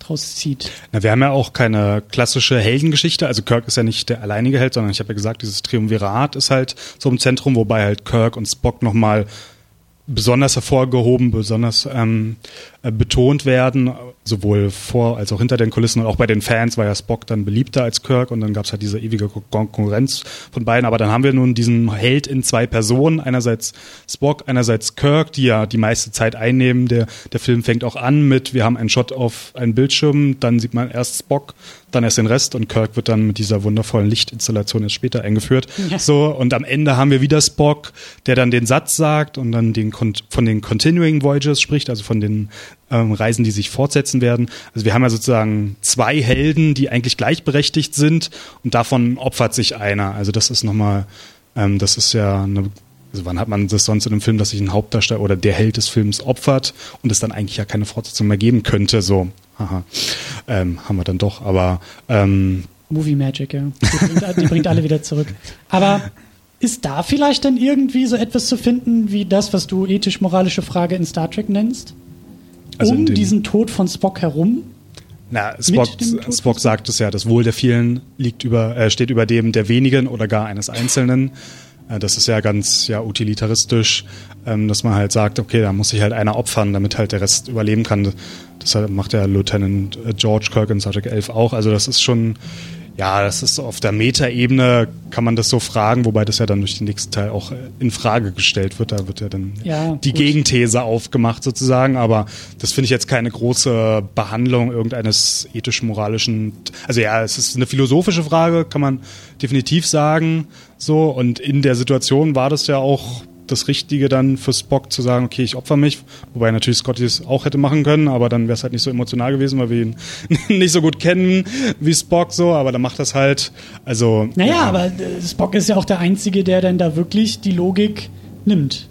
draus zieht. Na, wir haben ja auch keine klassische Heldengeschichte. Also Kirk ist ja nicht der alleinige Held, sondern ich habe ja gesagt, dieses Triumvirat ist halt so im Zentrum, wobei halt Kirk und Spock nochmal besonders hervorgehoben, besonders ähm, äh, betont werden, sowohl vor als auch hinter den Kulissen und auch bei den Fans war ja Spock dann beliebter als Kirk und dann gab es halt diese ewige Kon Konkurrenz von beiden. Aber dann haben wir nun diesen Held in zwei Personen, einerseits Spock, einerseits Kirk, die ja die meiste Zeit einnehmen. Der, der Film fängt auch an mit, wir haben einen Shot auf einen Bildschirm, dann sieht man erst Spock, dann erst den Rest und Kirk wird dann mit dieser wundervollen Lichtinstallation erst später eingeführt. Ja. So, und am Ende haben wir wieder Spock, der dann den Satz sagt und dann den von den Continuing Voyages spricht, also von den ähm, Reisen, die sich fortsetzen werden. Also wir haben ja sozusagen zwei Helden, die eigentlich gleichberechtigt sind und davon opfert sich einer. Also das ist nochmal, ähm, das ist ja eine also wann hat man das sonst in einem Film, dass sich ein Hauptdarsteller oder der Held des Films opfert und es dann eigentlich ja keine Fortsetzung mehr geben könnte, so. Haha. Ähm, haben wir dann doch, aber ähm, Movie Magic, ja. Die bringt, die bringt alle wieder zurück. Aber ist da vielleicht dann irgendwie so etwas zu finden, wie das, was du ethisch-moralische Frage in Star Trek nennst? Also um diesen Tod von Spock herum? Na, Spock, Spock sagt es ja, das Wohl der vielen liegt über, äh, steht über dem der wenigen oder gar eines Einzelnen. Äh, das ist ja ganz ja, utilitaristisch, ähm, dass man halt sagt, okay, da muss sich halt einer opfern, damit halt der Rest überleben kann. Das macht der Lieutenant äh, George Kirk in Star Trek 11 auch. Also das ist schon, ja, das ist auf der Metaebene kann man das so fragen, wobei das ja dann durch den nächsten Teil auch in Frage gestellt wird. Da wird ja dann Ja, die gut. Gegenthese aufgemacht sozusagen, aber das finde ich jetzt keine große Behandlung irgendeines ethisch-moralischen, also ja, es ist eine philosophische Frage, kann man definitiv sagen, so und in der Situation war das ja auch das Richtige dann für Spock zu sagen, okay, ich opfer mich, wobei natürlich Scotty es auch hätte machen können, aber dann wäre es halt nicht so emotional gewesen, weil wir ihn nicht so gut kennen wie Spock so, aber dann macht das halt, also Naja, ja. aber äh, Spock ist ja auch der Einzige, der dann da wirklich die Logik nimmt.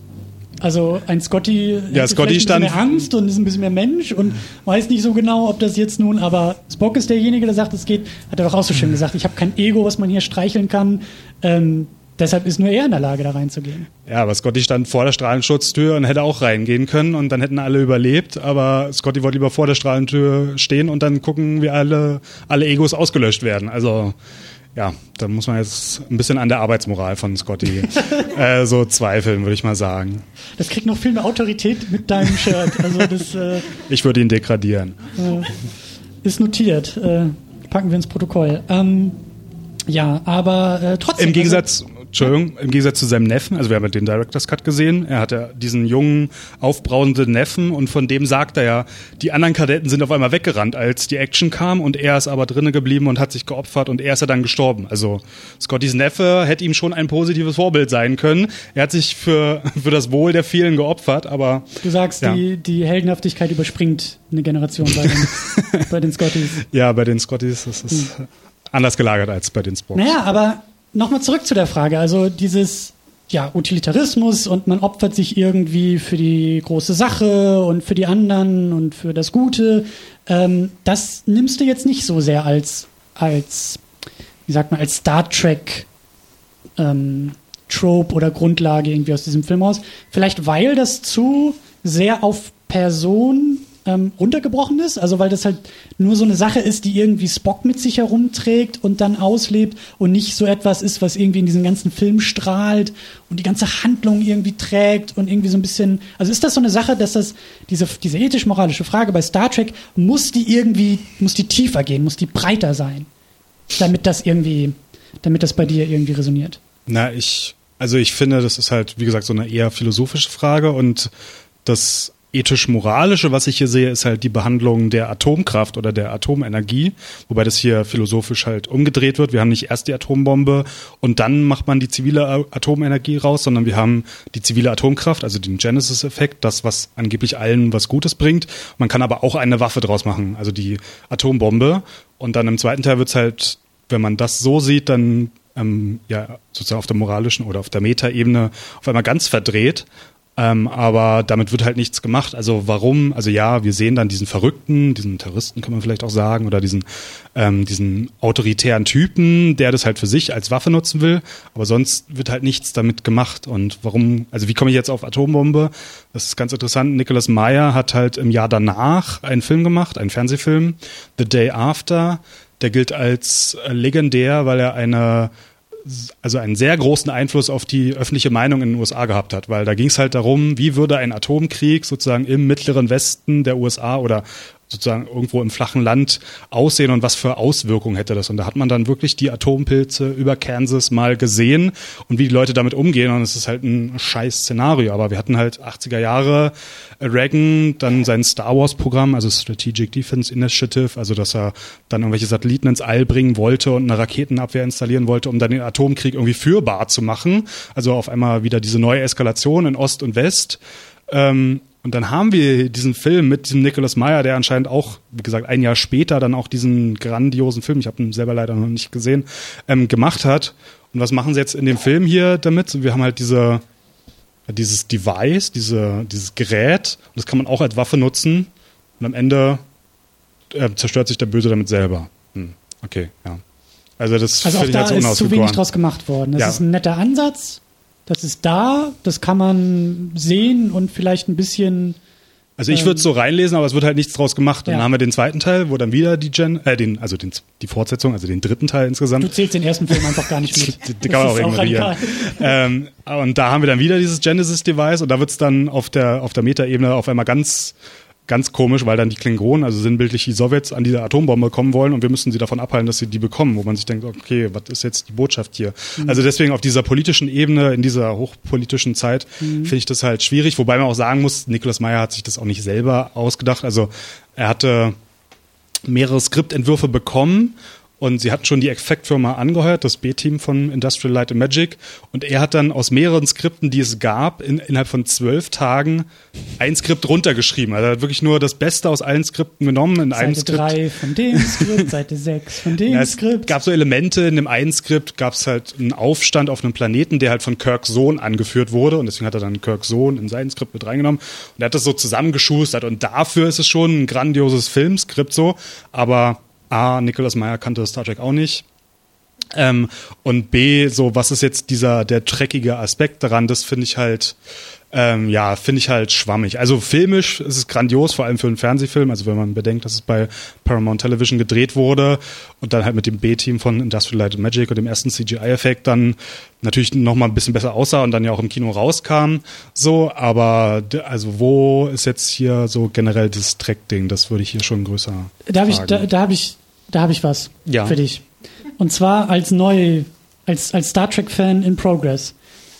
Also ein Scotty Ja, Scotty vielleicht ein bisschen mehr Angst und ist ein bisschen mehr Mensch und weiß nicht so genau, ob das jetzt nun, aber Spock ist derjenige, der sagt, es geht, hat er doch auch so schön gesagt, ich habe kein Ego, was man hier streicheln kann. Ähm, deshalb ist nur er in der Lage, da reinzugehen. Ja, aber Scotty stand vor der Strahlenschutztür und hätte auch reingehen können und dann hätten alle überlebt, aber Scotty wollte lieber vor der Strahlentür stehen und dann gucken, wie alle, alle Egos ausgelöscht werden. Also, ja, da muss man jetzt ein bisschen an der Arbeitsmoral von Scotty äh, so zweifeln, würde ich mal sagen. Das kriegt noch viel mehr Autorität mit deinem Shirt. Also das äh, Ich würde ihn degradieren. ist notiert. Äh, packen wir ins Protokoll. Ähm, ja, aber äh, trotzdem. Im Gegensatz, Entschuldigung, im Gegensatz zu seinem Neffen, also wir haben ja den Director's Cut gesehen, er hat ja diesen jungen, aufbrausenden Neffen und von dem sagt er ja, die anderen Kadetten sind auf einmal weggerannt, als die Action kam und er ist aber drinnen geblieben und hat sich geopfert und er ist ja dann gestorben. Also Scottys Neffe hätte ihm schon ein positives Vorbild sein können. Er hat sich für, für das Wohl der vielen geopfert, aber du sagst, Ja. die, die Heldenhaftigkeit überspringt eine Generation bei den, bei den Scotties. ja, bei den Scottys ist es anders gelagert als bei den Spocks. Naja, aber nochmal zurück zu der Frage. Also dieses ja, Utilitarismus und man opfert sich irgendwie für die große Sache und für die anderen und für das Gute. Ähm, das nimmst du jetzt nicht so sehr als, als wie sagt man, als Star Trek ähm, Trope oder Grundlage irgendwie aus diesem Film aus. Vielleicht weil das zu sehr auf Person ähm, runtergebrochen ist, also weil das halt nur so eine Sache ist, die irgendwie Spock mit sich herumträgt und dann auslebt und nicht so etwas ist, was irgendwie in diesen ganzen Film strahlt und die ganze Handlung irgendwie trägt und irgendwie so ein bisschen, also ist das so eine Sache, dass das, diese, diese ethisch-moralische Frage bei Star Trek, muss die irgendwie, muss die tiefer gehen, muss die breiter sein, damit das irgendwie, damit das bei dir irgendwie resoniert? Na, ich, also ich finde, das ist halt, wie gesagt, so eine eher philosophische Frage und das ethisch-moralische, was ich hier sehe, ist halt die Behandlung der Atomkraft oder der Atomenergie, wobei das hier philosophisch halt umgedreht wird. Wir haben nicht erst die Atombombe und dann macht man die zivile Atomenergie raus, sondern wir haben die zivile Atomkraft, also den Genesis-Effekt, das, was angeblich allen was Gutes bringt. Man kann aber auch eine Waffe draus machen, also die Atombombe. Und dann im zweiten Teil wird's halt, wenn man das so sieht, dann ähm, ja sozusagen auf der moralischen oder auf der Metaebene auf einmal ganz verdreht. Ähm, aber damit wird halt nichts gemacht. Also warum? Also ja, wir sehen dann diesen Verrückten, diesen Terroristen kann man vielleicht auch sagen, oder diesen, ähm, diesen autoritären Typen, der das halt für sich als Waffe nutzen will. Aber sonst wird halt nichts damit gemacht. Und warum? Also wie komme ich jetzt auf Atombombe? Das ist ganz interessant. Nicholas Meyer hat halt im Jahr danach einen Film gemacht, einen Fernsehfilm, The Day After. Der gilt als legendär, weil er eine also einen sehr großen Einfluss auf die öffentliche Meinung in den USA gehabt hat, weil da ging es halt darum, wie würde ein Atomkrieg sozusagen im mittleren Westen der USA oder sozusagen irgendwo im flachen Land aussehen und was für Auswirkungen hätte das. Und da hat man dann wirklich die Atompilze über Kansas mal gesehen und wie die Leute damit umgehen. Und es ist halt ein scheiß Szenario. Aber wir hatten halt 80er Jahre Reagan, dann sein Star Wars Programm, also Strategic Defense Initiative, also dass er dann irgendwelche Satelliten ins All bringen wollte und eine Raketenabwehr installieren wollte, um dann den Atomkrieg irgendwie führbar zu machen. Also auf einmal wieder diese neue Eskalation in Ost und West. Ähm, und dann haben wir diesen Film mit diesem Nicholas Meyer, der anscheinend auch, wie gesagt, ein Jahr später dann auch diesen grandiosen Film, ich habe ihn selber leider noch nicht gesehen, ähm, gemacht hat. Und was machen sie jetzt in dem Film hier damit? Wir haben halt diese, dieses Device, diese, dieses Gerät, und das kann man auch als Waffe nutzen. Und am Ende äh, zerstört sich der Böse damit selber. Hm, okay, ja. Also das Also auch da halt so ist zu wenig draus gemacht worden. Das Ja. ist ein netter Ansatz. Das ist da, das kann man sehen und vielleicht ein bisschen. Also ich würde es so reinlesen, aber es wird halt nichts draus gemacht. Dann Ja. haben wir den zweiten Teil, wo dann wieder die Gen, äh, den, also den, die Fortsetzung, also den dritten Teil Du insgesamt. zählst den ersten Film einfach gar nicht mit. Die, kann man auch ignorieren. ähm, und da haben wir dann wieder dieses Genesis-Device und da wird's dann auf der, auf der Metaebene auf einmal ganz, ganz komisch, weil dann die Klingonen, also sinnbildlich die Sowjets, an diese Atombombe kommen wollen und wir müssen sie davon abhalten, dass sie die bekommen, wo man sich denkt, okay, was ist jetzt die Botschaft hier? Also deswegen auf dieser politischen Ebene, in dieser hochpolitischen Zeit, finde ich das halt schwierig, wobei man auch sagen muss, Nikolaus Meyer hat sich das auch nicht selber ausgedacht. Also er hatte mehrere Skriptentwürfe bekommen und sie hatten schon die Effektfirma angeheuert, das B-Team von Industrial Light and Magic und er hat dann aus mehreren Skripten, die es gab, in, innerhalb von zwölf Tagen ein Skript runtergeschrieben. Also er hat wirklich nur das Beste aus allen Skripten genommen in einem Seite Skript. 3 von dem Skript, Seite 6 von dem Ja, es Skript. gab so Elemente in dem einen Skript, gab es halt einen Aufstand auf einem Planeten, der halt von Kirks Sohn angeführt wurde und deswegen hat er dann Kirks Sohn in sein Skript mit reingenommen und er hat das so zusammengeschustert und dafür ist es schon ein grandioses Filmskript so, aber A, Nicholas Meyer kannte Star Trek auch nicht. Ähm, und B, so, was ist jetzt dieser, der dreckige Aspekt daran, das finde ich halt, ähm, ja, finde ich halt schwammig. Also filmisch ist es grandios, vor allem für einen Fernsehfilm. Also wenn man bedenkt, dass es bei Paramount Television gedreht wurde und dann halt mit dem B-Team von Industrial Light and Magic und dem ersten CGI-Effekt dann natürlich noch mal ein bisschen besser aussah und dann ja auch im Kino rauskam. So, aber also wo ist jetzt hier so generell das Dreck-Ding? Das würde ich hier schon größer. Da habe ich, da, da habe ich, da habe ich was Ja. für dich. Und zwar als neu, als, als Star Trek Fan in Progress.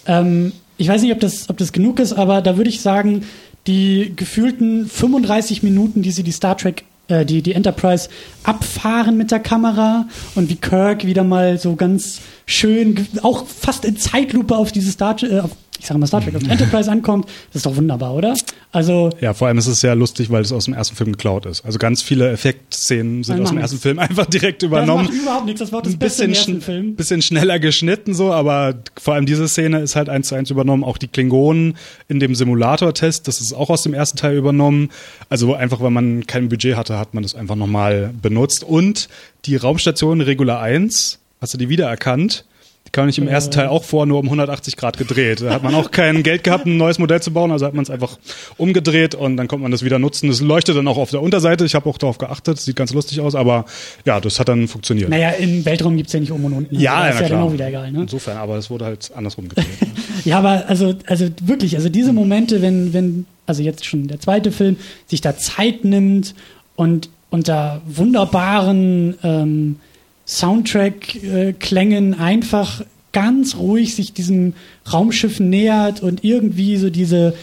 Ähm, ich weiß nicht, ob das, ob das genug ist, aber da würde ich sagen, die gefühlten 35 Minuten, die sie die Star Trek, äh, die, die Enterprise abfahren mit der Kamera und wie Kirk wieder mal so ganz schön, auch fast in Zeitlupe auf diese Star, äh, auf, ich sage mal Star Trek, auf Enterprise ankommt, das ist doch wunderbar, oder? Also, Ja, vor allem ist es sehr lustig, weil es aus dem ersten Film geklaut ist. Also ganz viele Effektszenen sind aus dem ersten Film einfach direkt das übernommen. macht überhaupt nichts, das war das ein Beste im bisschen, ersten Film. bisschen schneller geschnitten so, aber vor allem diese Szene ist halt eins zu eins übernommen. Auch die Klingonen in dem Simulator-Test, das ist auch aus dem ersten Teil übernommen. Also einfach, weil man kein Budget hatte, hat man das einfach nochmal benutzt. Und die Raumstation Regular 1, hast du die wiedererkannt? Kam nicht im ersten Teil auch vor, nur um 180 Grad gedreht. Da hat man auch kein Geld gehabt, ein neues Modell zu bauen, also hat man es einfach umgedreht und dann konnte man das wieder nutzen. Das leuchtet dann auch auf der Unterseite. Ich habe auch darauf geachtet, sieht ganz lustig aus, aber ja, das hat dann funktioniert. Naja, im Weltraum gibt's ja nicht oben und unten. Ja, also, ja, ist ja klar. dann auch wieder egal. Ne? Insofern, aber es wurde halt andersrum gedreht. Ja, aber also, also wirklich, also diese Momente, wenn, wenn, also jetzt schon der zweite Film, sich da Zeit nimmt und unter wunderbaren ähm, Soundtrack-Klängen einfach ganz ruhig sich diesem Raumschiff nähert und irgendwie so diese,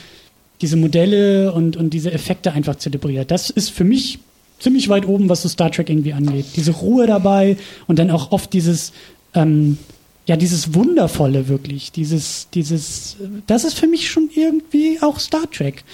diese Modelle und, und diese Effekte einfach zelebriert. Das ist für mich ziemlich weit oben, was so Star Trek irgendwie angeht. Diese Ruhe dabei und dann auch oft dieses, ähm, ja, dieses Wundervolle wirklich. Dieses, dieses, äh, das ist für mich schon irgendwie auch Star Trek.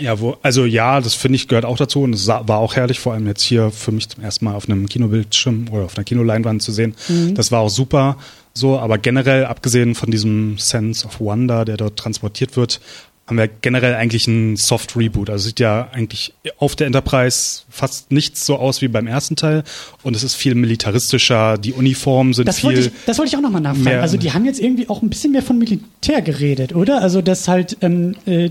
Ja, wo, also ja, das finde ich gehört auch dazu und es war auch herrlich, vor allem jetzt hier für mich zum ersten Mal auf einem Kinobildschirm oder auf einer Kinoleinwand zu sehen. Das war auch super. So, aber generell, abgesehen von diesem Sense of Wonder, der dort transportiert wird, haben wir generell eigentlich einen Soft Reboot. Also sieht ja eigentlich auf der Enterprise fast nichts so aus wie beim ersten Teil und es ist viel militaristischer. Die Uniformen sind Das viel. wollte ich, das wollte ich auch nochmal nachfragen. also die haben jetzt irgendwie auch ein bisschen mehr von Militär geredet, oder? Also das halt, ähm, äh,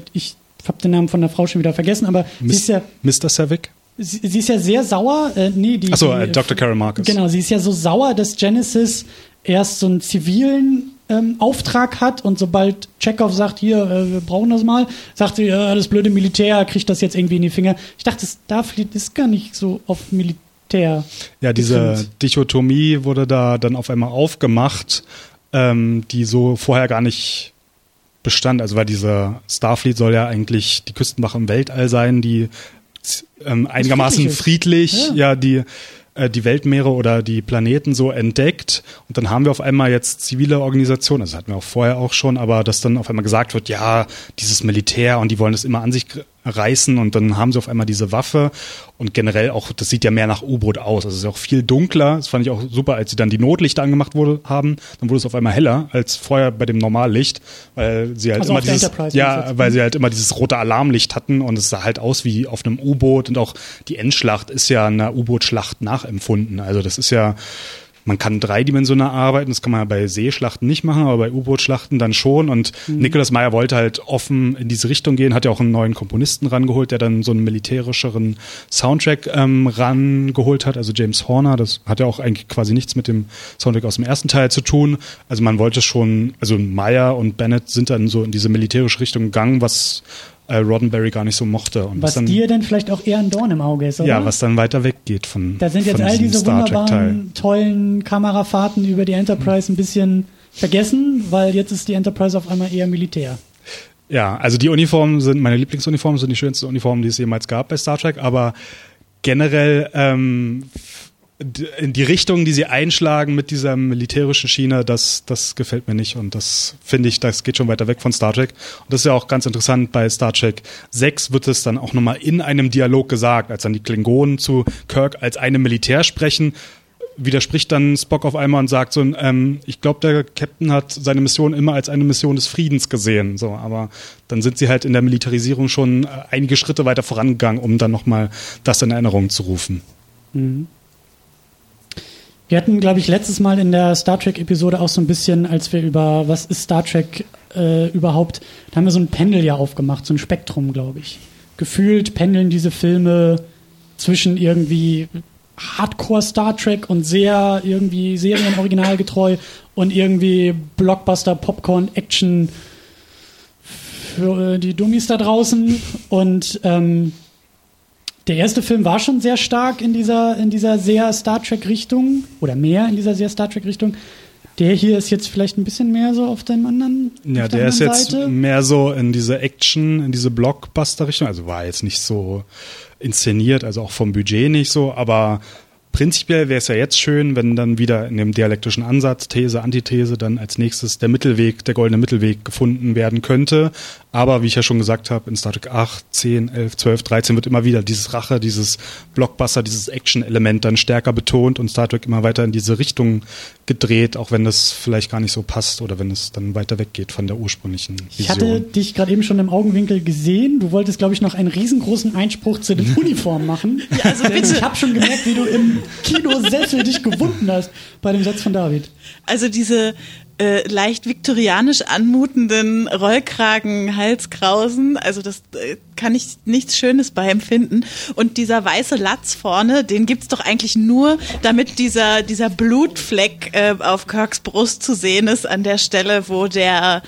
ich habe den Namen von der Frau schon wieder vergessen, aber sie ist ja, Mr. Savick? sie, sie ist ja sehr sauer. Äh, nee, die, Achso, äh, Dr. Carol Marcus. Genau, sie ist ja so sauer, dass Genesis erst so einen zivilen ähm, Auftrag hat und sobald Chekhov sagt, hier, äh, wir brauchen das mal, sagt sie, ja, das blöde Militär kriegt das jetzt irgendwie in die Finger. Ich dachte, Starfleet ist gar nicht so auf Militär. Ja, diese getrimmt. Dichotomie wurde da dann auf einmal aufgemacht, ähm, die so vorher gar nicht bestand. Also weil diese Starfleet soll ja eigentlich die Küstenwache im Weltall sein, die ähm, einigermaßen friedlich friedlich, ist. ja, die äh, die Weltmeere oder die Planeten so entdeckt. Und dann haben wir auf einmal jetzt zivile Organisationen, also das hatten wir auch vorher auch schon, aber dass dann auf einmal gesagt wird, ja, dieses Militär und die wollen das immer an sich reißen und dann haben sie auf einmal diese Waffe und generell auch, das sieht ja mehr nach U-Boot aus. Also es ist auch viel dunkler. Das fand ich auch super, als sie dann die Notlichter angemacht wurde, haben, dann wurde es auf einmal heller als vorher bei dem Normallicht, weil sie halt Also immer dieses, ja, weil sie halt immer dieses rote Alarmlicht hatten und es sah halt aus wie auf einem U-Boot und auch die Endschlacht ist ja einer U-Boot-Schlacht nachempfunden. Also das ist ja, man kann dreidimensional arbeiten, das kann man ja bei Seeschlachten nicht machen, aber bei U-Boot-Schlachten dann schon. Und Mhm. Nikolaus Meyer wollte halt offen in diese Richtung gehen, hat ja auch einen neuen Komponisten rangeholt, der dann so einen militärischeren Soundtrack ähm, rangeholt hat, also James Horner. Das hat ja auch eigentlich quasi nichts mit dem Soundtrack aus dem ersten Teil zu tun. Also man wollte schon, also Meyer und Bennett sind dann so in diese militärische Richtung gegangen, was äh, Roddenberry gar nicht so mochte. Und Was dann, dir denn vielleicht auch eher ein Dorn im Auge ist, oder? ja, was dann weiter weggeht von da sind jetzt all diese Star wunderbaren, tollen Kamerafahrten über die Enterprise ein bisschen vergessen, weil jetzt ist die Enterprise auf einmal eher Militär. Ja, also die Uniformen sind, meine Lieblingsuniformen sind die schönsten Uniformen, die es jemals gab bei Star Trek, aber generell ähm, in die Richtung, die sie einschlagen mit dieser militärischen Schiene, das, das gefällt mir nicht und das finde ich, das geht schon weiter weg von Star Trek. Und das ist ja auch ganz interessant, bei Star Trek 6 wird es dann auch nochmal in einem Dialog gesagt, als dann die Klingonen zu Kirk als einem Militär sprechen, widerspricht dann Spock auf einmal und sagt so, ähm, ich glaube, der Captain hat seine Mission immer als eine Mission des Friedens gesehen. So, aber dann sind sie halt in der Militarisierung schon äh, einige Schritte weiter vorangegangen, um dann nochmal das in Erinnerung zu rufen. Mhm. Wir hatten, glaube ich, letztes Mal in der Star Trek-Episode auch so ein bisschen, als wir über was ist Star Trek äh, überhaupt, da haben wir so ein Pendel ja aufgemacht, so ein Spektrum, glaube ich. Gefühlt pendeln diese Filme zwischen irgendwie Hardcore Star Trek und sehr irgendwie serienoriginalgetreu und irgendwie Blockbuster Popcorn Action für äh, die Dummies da draußen und ähm, der erste Film war schon sehr stark in dieser, in dieser sehr Star Trek-Richtung oder mehr in dieser sehr Star Trek-Richtung. Der hier ist jetzt vielleicht ein bisschen mehr so auf dem anderen. Ja, der, der ist jetzt Seite. mehr so in diese Action, in diese Blockbuster-Richtung. Also war jetzt nicht so inszeniert, also auch vom Budget nicht so, aber prinzipiell wäre es ja jetzt schön, wenn dann wieder in dem dialektischen Ansatz, These, Antithese, dann als nächstes der Mittelweg, der goldene Mittelweg gefunden werden könnte. Aber wie ich ja schon gesagt habe, in Star Trek 8, 10, 11, 12, 13 wird immer wieder dieses Rache, dieses Blockbuster, dieses Action-Element dann stärker betont und Star Trek immer weiter in diese Richtung gedreht, auch wenn das vielleicht gar nicht so passt oder wenn es dann weiter weggeht von der ursprünglichen Vision. Ich hatte dich gerade eben schon im Augenwinkel gesehen. Du wolltest, glaube ich, noch einen riesengroßen Einspruch zu den Uniformen machen. ja, also bitte. Ich habe schon gemerkt, wie du im Kinosessel dich gewunden hast bei dem Satz von David. Also diese äh, leicht viktorianisch anmutenden Rollkragen, Halskrausen. Also das äh, kann ich nichts Schönes bei empfinden. Und dieser weiße Latz vorne, den gibt's doch eigentlich nur, damit dieser, dieser Blutfleck äh, auf Kirks Brust zu sehen ist an der Stelle, wo der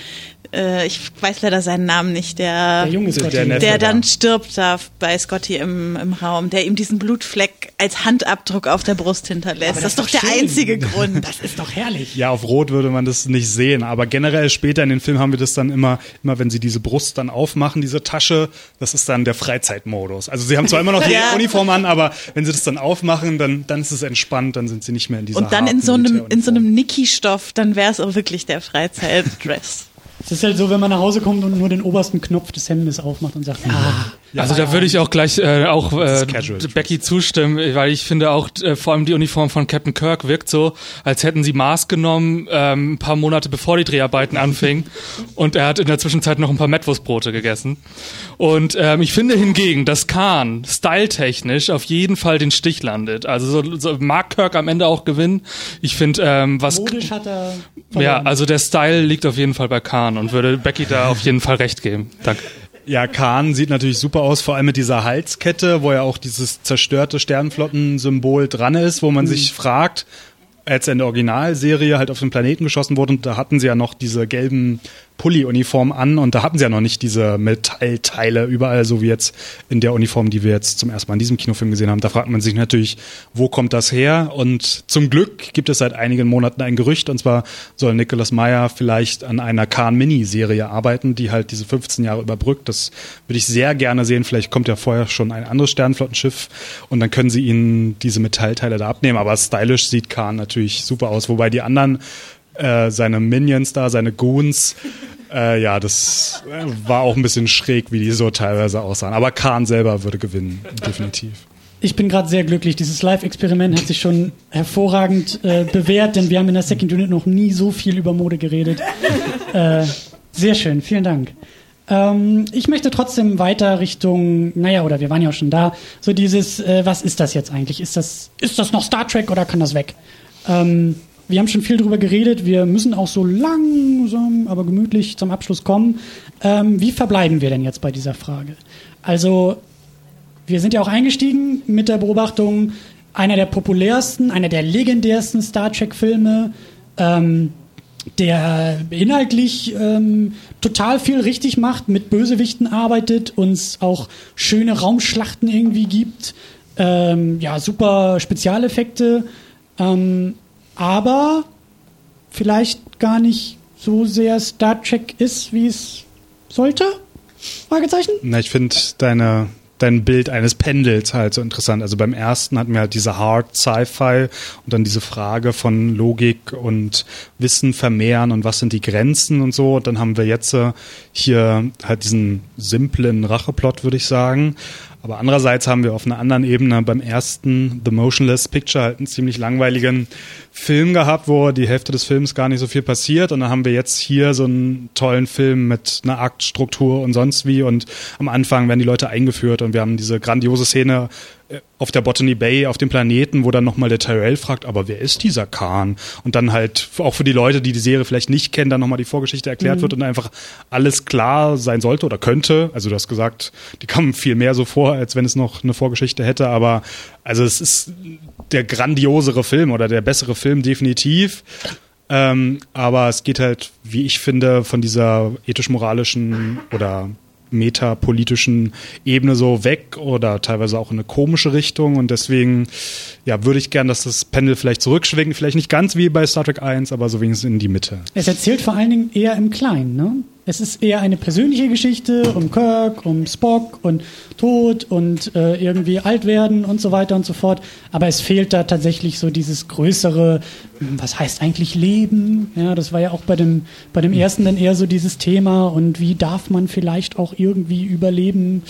äh, ich weiß leider seinen Namen nicht, der, der, junge Scotty. der, der dann stirbt da bei Scotty im, im Raum, der ihm diesen Blutfleck als Handabdruck auf der Brust hinterlässt. Das, das, ist doch, der einzige Grund. Das ist doch herrlich. Ja, auf Rot würde man das nicht sehen, aber generell später in den Film haben wir das dann immer, immer wenn sie diese Brust dann aufmachen, diese Tasche, das ist dann der Freizeitmodus. Also sie haben zwar immer noch die ja. Uniform an, aber wenn sie das dann aufmachen, dann, dann ist es entspannt, dann sind sie nicht mehr in dieser Und dann in so einem, in so einem Niki-Stoff, dann wäre es auch wirklich der Freizeitdress. Es ist halt so, wenn man nach Hause kommt und nur den obersten Knopf des Hemdes aufmacht und sagt, ah. Ja, also da würde ich auch gleich äh, auch äh, Becky zustimmen, weil ich finde auch äh, vor allem die Uniform von Captain Kirk wirkt so, als hätten sie Maß genommen ähm, ein paar Monate bevor die Dreharbeiten anfingen und er hat in der Zwischenzeit noch ein paar Mettwurstbrote gegessen. Und ähm, ich finde hingegen, dass Khan styletechnisch auf jeden Fall den Stich landet. Also so, so mag Kirk am Ende auch gewinnen. Ich finde ähm, was Modisch hat er verloren. ja also der Style liegt auf jeden Fall bei Khan und würde Becky da auf jeden Fall recht geben. Danke. Ja, Khan sieht natürlich super aus, vor allem mit dieser Halskette, wo ja auch dieses zerstörte Sternflotten-Symbol dran ist, wo man mhm. sich fragt, als in der Originalserie halt auf den Planeten geschossen wurde, und da hatten sie ja noch diese gelben Pulli-Uniform an und da hatten sie ja noch nicht diese Metallteile überall, so wie jetzt in der Uniform, die wir jetzt zum ersten Mal in diesem Kinofilm gesehen haben. Da fragt man sich natürlich, wo kommt das her? Und zum Glück gibt es seit einigen Monaten ein Gerücht, und zwar soll Nicholas Meyer vielleicht an einer Khan-Mini-Serie arbeiten, die halt diese 15 Jahre überbrückt. Das würde ich sehr gerne sehen. Vielleicht kommt ja vorher schon ein anderes Sternflottenschiff und dann können sie ihnen diese Metallteile da abnehmen. Aber stylisch sieht Khan natürlich super aus, wobei die anderen äh, seine Minions da, seine Goons. Äh, ja, das war auch ein bisschen schräg, wie die so teilweise aussahen. Aber Khan selber würde gewinnen, definitiv. Ich bin gerade sehr glücklich. Dieses Live-Experiment hat sich schon hervorragend äh, bewährt, denn wir haben in der Second Unit noch nie so viel über Mode geredet. Äh, sehr schön, vielen Dank. Ähm, ich möchte trotzdem weiter Richtung, naja, oder wir waren ja auch schon da, so dieses, äh, was ist das jetzt eigentlich? Ist das, ist das noch Star Trek oder kann das weg? Ähm, wir haben schon viel darüber geredet. Wir müssen auch so langsam, aber gemütlich zum Abschluss kommen. Ähm, wie verbleiben wir denn jetzt bei dieser Frage? Also, wir sind ja auch eingestiegen mit der Beobachtung, einer der populärsten, einer der legendärsten Star Trek-Filme, ähm, der inhaltlich ähm, total viel richtig macht, mit Bösewichten arbeitet, uns auch schöne Raumschlachten irgendwie gibt, ähm, ja, super Spezialeffekte. Ähm, aber vielleicht gar nicht so sehr Star Trek ist, wie es sollte? Fragezeichen? Na, ich finde deine dein Bild eines Pendels halt so interessant. Also beim ersten hatten wir halt diese Hard Sci-Fi und dann diese Frage von Logik und Wissen vermehren und was sind die Grenzen und so. Und dann haben wir jetzt äh, hier halt diesen simplen Racheplot, würde ich sagen. Aber andererseits haben wir auf einer anderen Ebene beim ersten The Motionless Picture halt einen ziemlich langweiligen Film gehabt, wo die Hälfte des Films gar nicht so viel passiert. Und dann haben wir jetzt hier so einen tollen Film mit einer Aktstruktur und sonst wie. Und am Anfang werden die Leute eingeführt und wir haben diese grandiose Szene äh, auf der Botany Bay auf dem Planeten, wo dann nochmal der Tyrell fragt, aber wer ist dieser Khan? Und dann halt auch für die Leute, die die Serie vielleicht nicht kennen, dann nochmal die Vorgeschichte erklärt mhm. wird und einfach alles klar sein sollte oder könnte. Also du hast gesagt, die kommen viel mehr so vor, als wenn es noch eine Vorgeschichte hätte, aber also es ist der grandiosere Film oder der bessere Film definitiv. Ähm, aber es geht halt, wie ich finde, von dieser ethisch-moralischen oder metapolitischen Ebene so weg oder teilweise auch in eine komische Richtung und deswegen ja, würde ich gern, dass das Pendel vielleicht zurückschwingt, vielleicht nicht ganz wie bei Star Trek 1, aber so wenigstens in die Mitte. Es erzählt vor allen Dingen eher im Kleinen, ne? Es ist eher eine persönliche Geschichte um Kirk, um Spock und Tod und äh, irgendwie alt werden und so weiter und so fort. Aber es fehlt da tatsächlich so dieses größere, hm, was heißt eigentlich Leben? Ja, das war ja auch bei dem, bei dem ersten dann eher so dieses Thema und wie darf man vielleicht auch irgendwie überleben?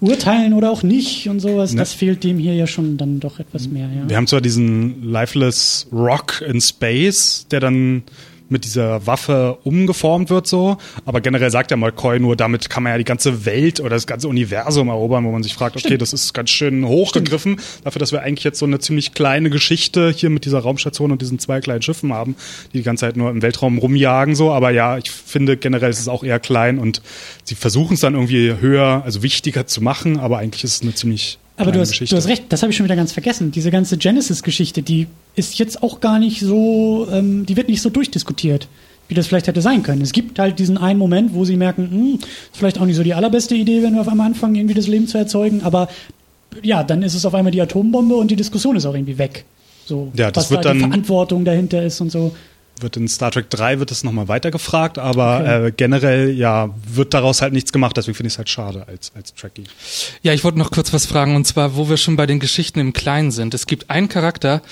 urteilen oder auch nicht und sowas. Ne. Das fehlt dem hier ja schon dann doch etwas mehr. Ja. Wir haben zwar diesen Lifeless Rock in Space, der dann mit dieser Waffe umgeformt wird so. Aber generell sagt ja McCoy nur, damit kann man ja die ganze Welt oder das ganze Universum erobern, wo man sich fragt, okay, Stimmt. das ist ganz schön hochgegriffen Stimmt. dafür, dass wir eigentlich jetzt so eine ziemlich kleine Geschichte hier mit dieser Raumstation und diesen zwei kleinen Schiffen haben, die die ganze Zeit nur im Weltraum rumjagen so. Aber ja, ich finde generell ist es auch eher klein und sie versuchen es dann irgendwie höher, also wichtiger zu machen, aber eigentlich ist es eine ziemlich aber du hast, du hast recht, das habe ich schon wieder ganz vergessen. Diese ganze Genesis-Geschichte, die ist jetzt auch gar nicht so, ähm, die wird nicht so durchdiskutiert, wie das vielleicht hätte sein können. Es gibt halt diesen einen Moment, wo sie merken, hm, ist vielleicht auch nicht so die allerbeste Idee, wenn wir auf einmal anfangen, irgendwie das Leben zu erzeugen, aber ja, dann ist es auf einmal die Atombombe und die Diskussion ist auch irgendwie weg. So, ja, das was wird da die Verantwortung dahinter ist und so wird in Star Trek 3 wird es nochmal weiter gefragt, aber okay. äh, generell ja wird daraus halt nichts gemacht, deswegen finde ich es halt schade als, als Trekkie. Ja, ich wollte noch kurz was fragen und zwar, wo wir schon bei den Geschichten im Kleinen sind. Es gibt einen Charakter,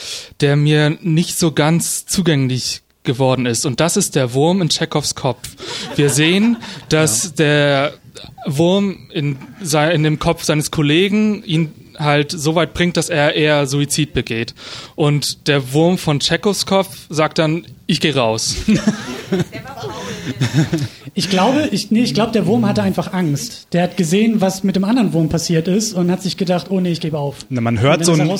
der mir nicht so ganz zugänglich geworden ist und das ist der Wurm in Chekhovs Kopf. Wir sehen, dass ja. der Wurm in, in dem Kopf seines Kollegen ihn halt so weit bringt, dass er eher Suizid begeht. Und der Wurm von Tschekoskov sagt dann, ich gehe raus. Ich glaube, ich, nee, ich glaube, der Wurm hatte einfach Angst. Der hat gesehen, was mit dem anderen Wurm passiert ist und hat sich gedacht, oh nee, ich gebe auf. Na, man hört so ein,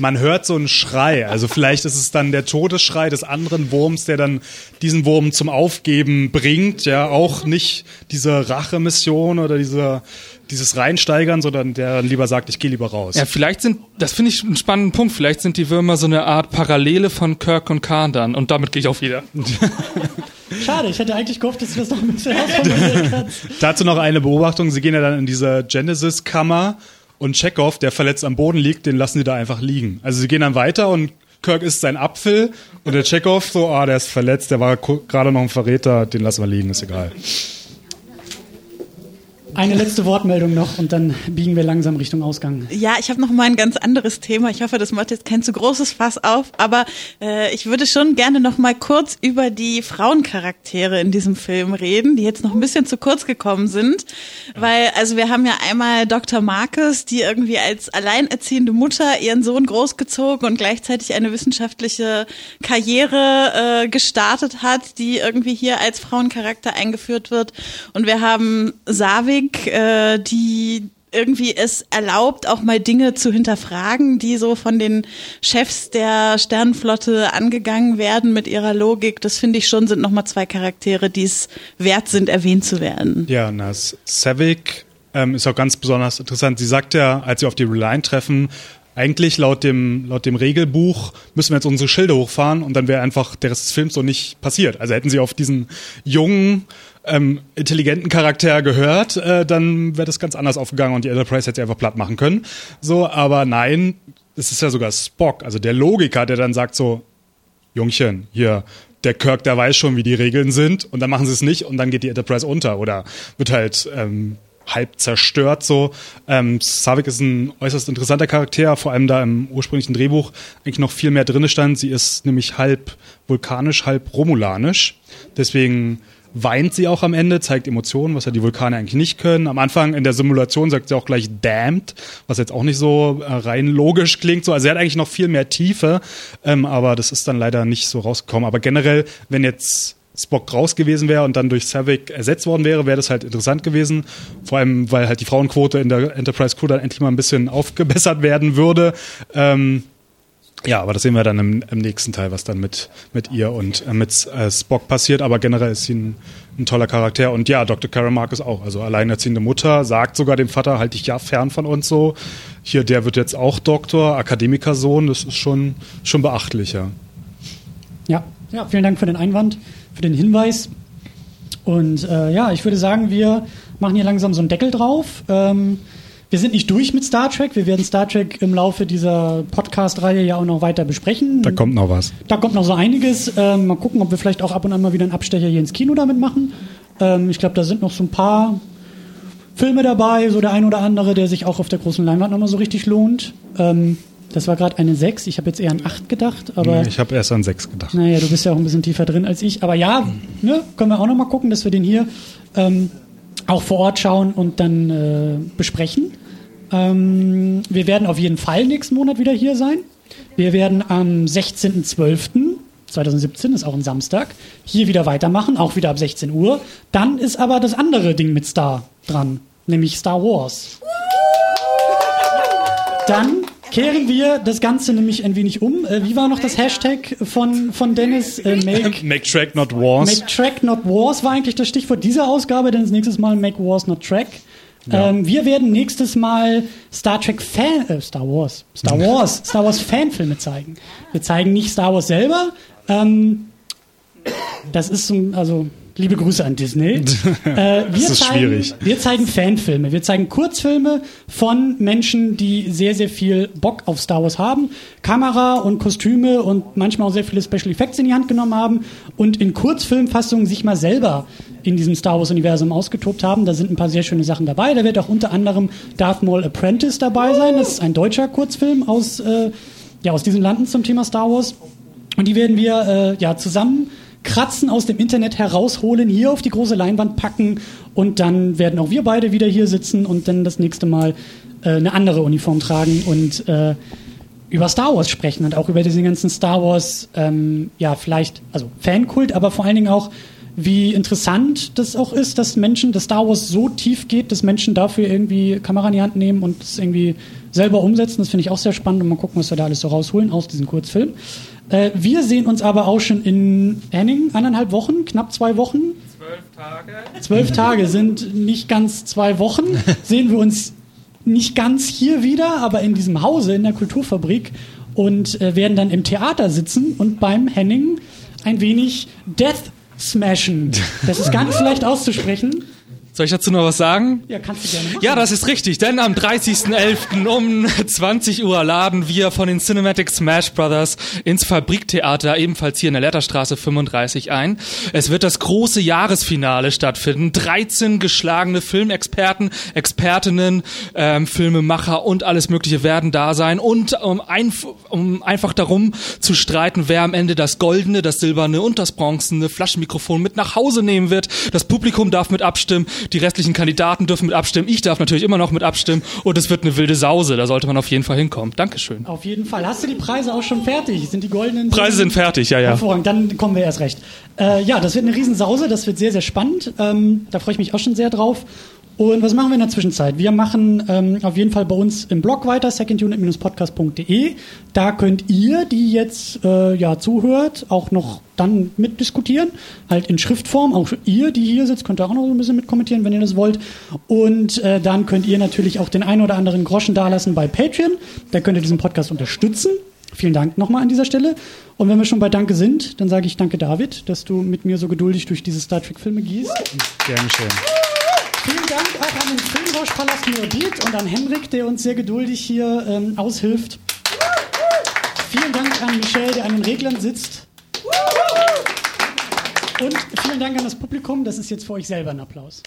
man hört so einen Schrei. Also vielleicht ist es dann der Todesschrei des anderen Wurms, der dann diesen Wurm zum Aufgeben bringt. Ja, auch nicht diese Rachemission oder diese dieses Reinsteigern, sondern der lieber sagt, ich gehe lieber raus. Ja, vielleicht sind, das finde ich einen spannenden Punkt, vielleicht sind die Würmer so eine Art Parallele von Kirk und Khan dann und damit gehe ich auch wieder. Schade, ich hätte eigentlich gehofft, dass du das noch ein bisschen ausformulieren kannst. Dazu noch eine Beobachtung, sie gehen ja dann in diese Genesis-Kammer und Chekhov, der verletzt am Boden liegt, den lassen sie da einfach liegen. Also sie gehen dann weiter und Kirk isst sein Apfel und der Chekhov so, ah, der ist verletzt, der war gerade noch ein Verräter, den lassen wir liegen, ist egal. Eine letzte Wortmeldung noch und dann biegen wir langsam Richtung Ausgang. Ja, ich habe noch mal ein ganz anderes Thema. Ich hoffe, das macht jetzt kein zu großes Fass auf, aber äh, ich würde schon gerne noch mal kurz über die Frauencharaktere in diesem Film reden, die jetzt noch ein bisschen zu kurz gekommen sind, weil also wir haben ja einmal Dr. Marcus, die irgendwie als alleinerziehende Mutter ihren Sohn großgezogen und gleichzeitig eine wissenschaftliche Karriere äh, gestartet hat, die irgendwie hier als Frauencharakter eingeführt wird und wir haben Savig Politik, äh, die irgendwie es erlaubt, auch mal Dinge zu hinterfragen, die so von den Chefs der Sternenflotte angegangen werden mit ihrer Logik. Das finde ich schon, sind nochmal zwei Charaktere, die es wert sind, erwähnt zu werden. Ja, na, Savick ähm, ist auch ganz besonders interessant. Sie sagt ja, als sie auf die Reline treffen, eigentlich laut dem, laut dem Regelbuch müssen wir jetzt unsere Schilde hochfahren und dann wäre einfach der Rest des Films so nicht passiert. Also hätten sie auf diesen jungen, ähm, intelligenten Charakter gehört, äh, dann wäre das ganz anders aufgegangen und die Enterprise hätte sie einfach platt machen können. So, aber nein, es ist ja sogar Spock, also der Logiker, der dann sagt so, Jungchen, hier, der Kirk, der weiß schon, wie die Regeln sind und dann machen sie es nicht und dann geht die Enterprise unter oder wird halt ähm, halb zerstört so. Ähm, Savik ist ein äußerst interessanter Charakter, vor allem da im ursprünglichen Drehbuch eigentlich noch viel mehr drin stand. Sie ist nämlich halb vulkanisch, halb romulanisch. Deswegen weint sie auch am Ende, zeigt Emotionen, was ja die Vulkane eigentlich nicht können. Am Anfang in der Simulation sagt sie auch gleich damned, was jetzt auch nicht so äh, rein logisch klingt. So, also sie hat eigentlich noch viel mehr Tiefe, ähm, aber das ist dann leider nicht so rausgekommen. Aber generell, wenn jetzt Spock raus gewesen wäre und dann durch Savick ersetzt worden wäre, wäre das halt interessant gewesen. Vor allem, weil halt die Frauenquote in der Enterprise Crew dann endlich mal ein bisschen aufgebessert werden würde. Ähm, ja, aber das sehen wir dann im, im, nächsten Teil, was dann mit, mit ihr und äh, mit äh, Spock passiert. Aber generell ist sie ein, ein toller Charakter. Und ja, Dr. Karen Marcus auch. Also alleinerziehende Mutter, sagt sogar dem Vater, halt dich ja fern von uns so. Hier, der wird jetzt auch Doktor, Akademikersohn. Das ist schon, schon beachtlicher. Ja. ja, vielen Dank für den Einwand für den Hinweis. Und äh, ja, ich würde sagen, wir machen hier langsam so einen Deckel drauf. Ähm, wir sind nicht durch mit Star Trek. Wir werden Star Trek im Laufe dieser Podcast-Reihe ja auch noch weiter besprechen. Da kommt noch was. Da kommt noch so einiges. Ähm, mal gucken, ob wir vielleicht auch ab und an mal wieder einen Abstecher hier ins Kino damit machen. Ähm, ich glaube, da sind noch so ein paar Filme dabei, so der ein oder andere, der sich auch auf der großen Leinwand nochmal so richtig lohnt. Ähm, das war gerade eine 6. Ich habe jetzt eher an 8 gedacht. Aber nee, ich habe erst an 6 gedacht. Naja, du bist ja auch ein bisschen tiefer drin als ich. Aber ja, ne, können wir auch noch mal gucken, dass wir den hier ähm, auch vor Ort schauen und dann äh, besprechen. Ähm, wir werden auf jeden Fall nächsten Monat wieder hier sein. Wir werden am 16.12.2017, ist auch ein Samstag, hier wieder weitermachen, auch wieder ab 16 Uhr. Dann ist aber das andere Ding mit Star dran, nämlich Star Wars. Dann kehren wir das Ganze nämlich ein wenig um. Äh, wie war noch das Hashtag von, von Dennis? Äh, make, make Track Not Wars. Make Track Not Wars war eigentlich das Stichwort dieser Ausgabe, denn das nächste Mal Make Wars Not Track. Ja. Ähm, wir werden nächstes Mal Star Trek Fan, äh, Star Wars, Star Wars, Star Wars Fanfilme zeigen. Wir zeigen nicht Star Wars selber. Ähm, das ist so, also Liebe Grüße an Disney. Äh, wir das ist zeigen, schwierig. Wir zeigen Fanfilme. Wir zeigen Kurzfilme von Menschen, die sehr, sehr viel Bock auf Star Wars haben, Kamera und Kostüme und manchmal auch sehr viele Special Effects in die Hand genommen haben und in Kurzfilmfassungen sich mal selber in diesem Star Wars-Universum ausgetobt haben. Da sind ein paar sehr schöne Sachen dabei. Da wird auch unter anderem Darth Maul Apprentice dabei sein. Das ist ein deutscher Kurzfilm aus, äh, ja, aus diesen Landen zum Thema Star Wars. Und die werden wir äh, ja zusammen kratzen, aus dem Internet herausholen, hier auf die große Leinwand packen und dann werden auch wir beide wieder hier sitzen und dann das nächste Mal äh, eine andere Uniform tragen und äh, über Star Wars sprechen und auch über diesen ganzen Star Wars, ähm, ja, vielleicht, also Fankult, aber vor allen Dingen auch, wie interessant das auch ist, dass Menschen, dass Star Wars so tief geht, dass Menschen dafür irgendwie Kamera in die Hand nehmen und es irgendwie selber umsetzen. Das finde ich auch sehr spannend und mal gucken, was wir da alles so rausholen aus diesem Kurzfilm. Äh, wir sehen uns aber auch schon in Henning, eineinhalb Wochen, knapp zwei Wochen. Zwölf Tage. Zwölf Tage sind nicht ganz zwei Wochen. Sehen wir uns nicht ganz hier wieder, aber in diesem Hause, in der Kulturfabrik und äh, werden dann im Theater sitzen und beim Henning ein wenig Death smashen. Das ist so leicht auszusprechen. Soll ich dazu noch was sagen? Ja, kannst du gerne machen. Ja, das ist richtig, denn am 30.11. um 20 Uhr laden wir von den Cinematic Smash Brothers ins Fabriktheater, ebenfalls hier in der Letterstraße 35 ein. Es wird das große Jahresfinale stattfinden. 13 geschlagene Filmexperten, Expertinnen, ähm, Filmemacher und alles Mögliche werden da sein und um, ein, um einfach darum zu streiten, wer am Ende das goldene, das silberne und das bronzene Flaschenmikrofon mit nach Hause nehmen wird. Das Publikum darf mit abstimmen die restlichen Kandidaten dürfen mit abstimmen. Ich darf natürlich immer noch mit abstimmen. Und es wird eine wilde Sause. Da sollte man auf jeden Fall hinkommen. Dankeschön. Auf jeden Fall. Hast du die Preise auch schon fertig? Sind die goldenen? Preise sind fertig, ja, ja. Hervorragend. Dann kommen wir erst recht. Äh, ja, das wird eine Riesensause. Das wird sehr, sehr spannend. Ähm, da freue ich mich auch schon sehr drauf. Und was machen wir in der Zwischenzeit? Wir machen ähm, auf jeden Fall bei uns im Blog weiter, secondunit-podcast.de. Da könnt ihr, die jetzt äh, ja zuhört, auch noch dann mitdiskutieren. Halt in Schriftform. Auch ihr, die hier sitzt, könnt ihr auch noch so ein bisschen mitkommentieren, wenn ihr das wollt. Und äh, dann könnt ihr natürlich auch den ein oder anderen Groschen dalassen bei Patreon. Da könnt ihr diesen Podcast unterstützen. Vielen Dank nochmal an dieser Stelle. Und wenn wir schon bei Danke sind, dann sage ich Danke, David, dass du mit mir so geduldig durch diese Star Trek-Filme gehst. Gerne schön. Vielen Dank auch an den Filmrauschpalast Moabit und an Henrik, der uns sehr geduldig hier ähm, aushilft. Vielen Dank an Michelle, der an den Reglern sitzt. Und vielen Dank an das Publikum. Das ist jetzt für euch selber ein Applaus.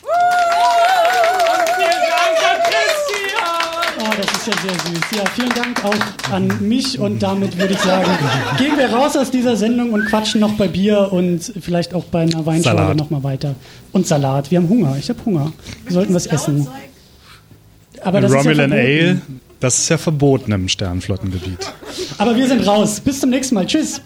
Das ist ja sehr süß. Ja, vielen Dank auch an mich und damit würde ich sagen, gehen wir raus aus dieser Sendung und quatschen noch bei Bier und vielleicht auch bei einer Weinschale nochmal weiter. Und Salat. Wir haben Hunger. Ich habe Hunger. Wir sollten was essen. Aber das Romulan ist ja Ale, das ist ja verboten im Sternflottengebiet. Aber wir sind raus. Bis zum nächsten Mal. Tschüss.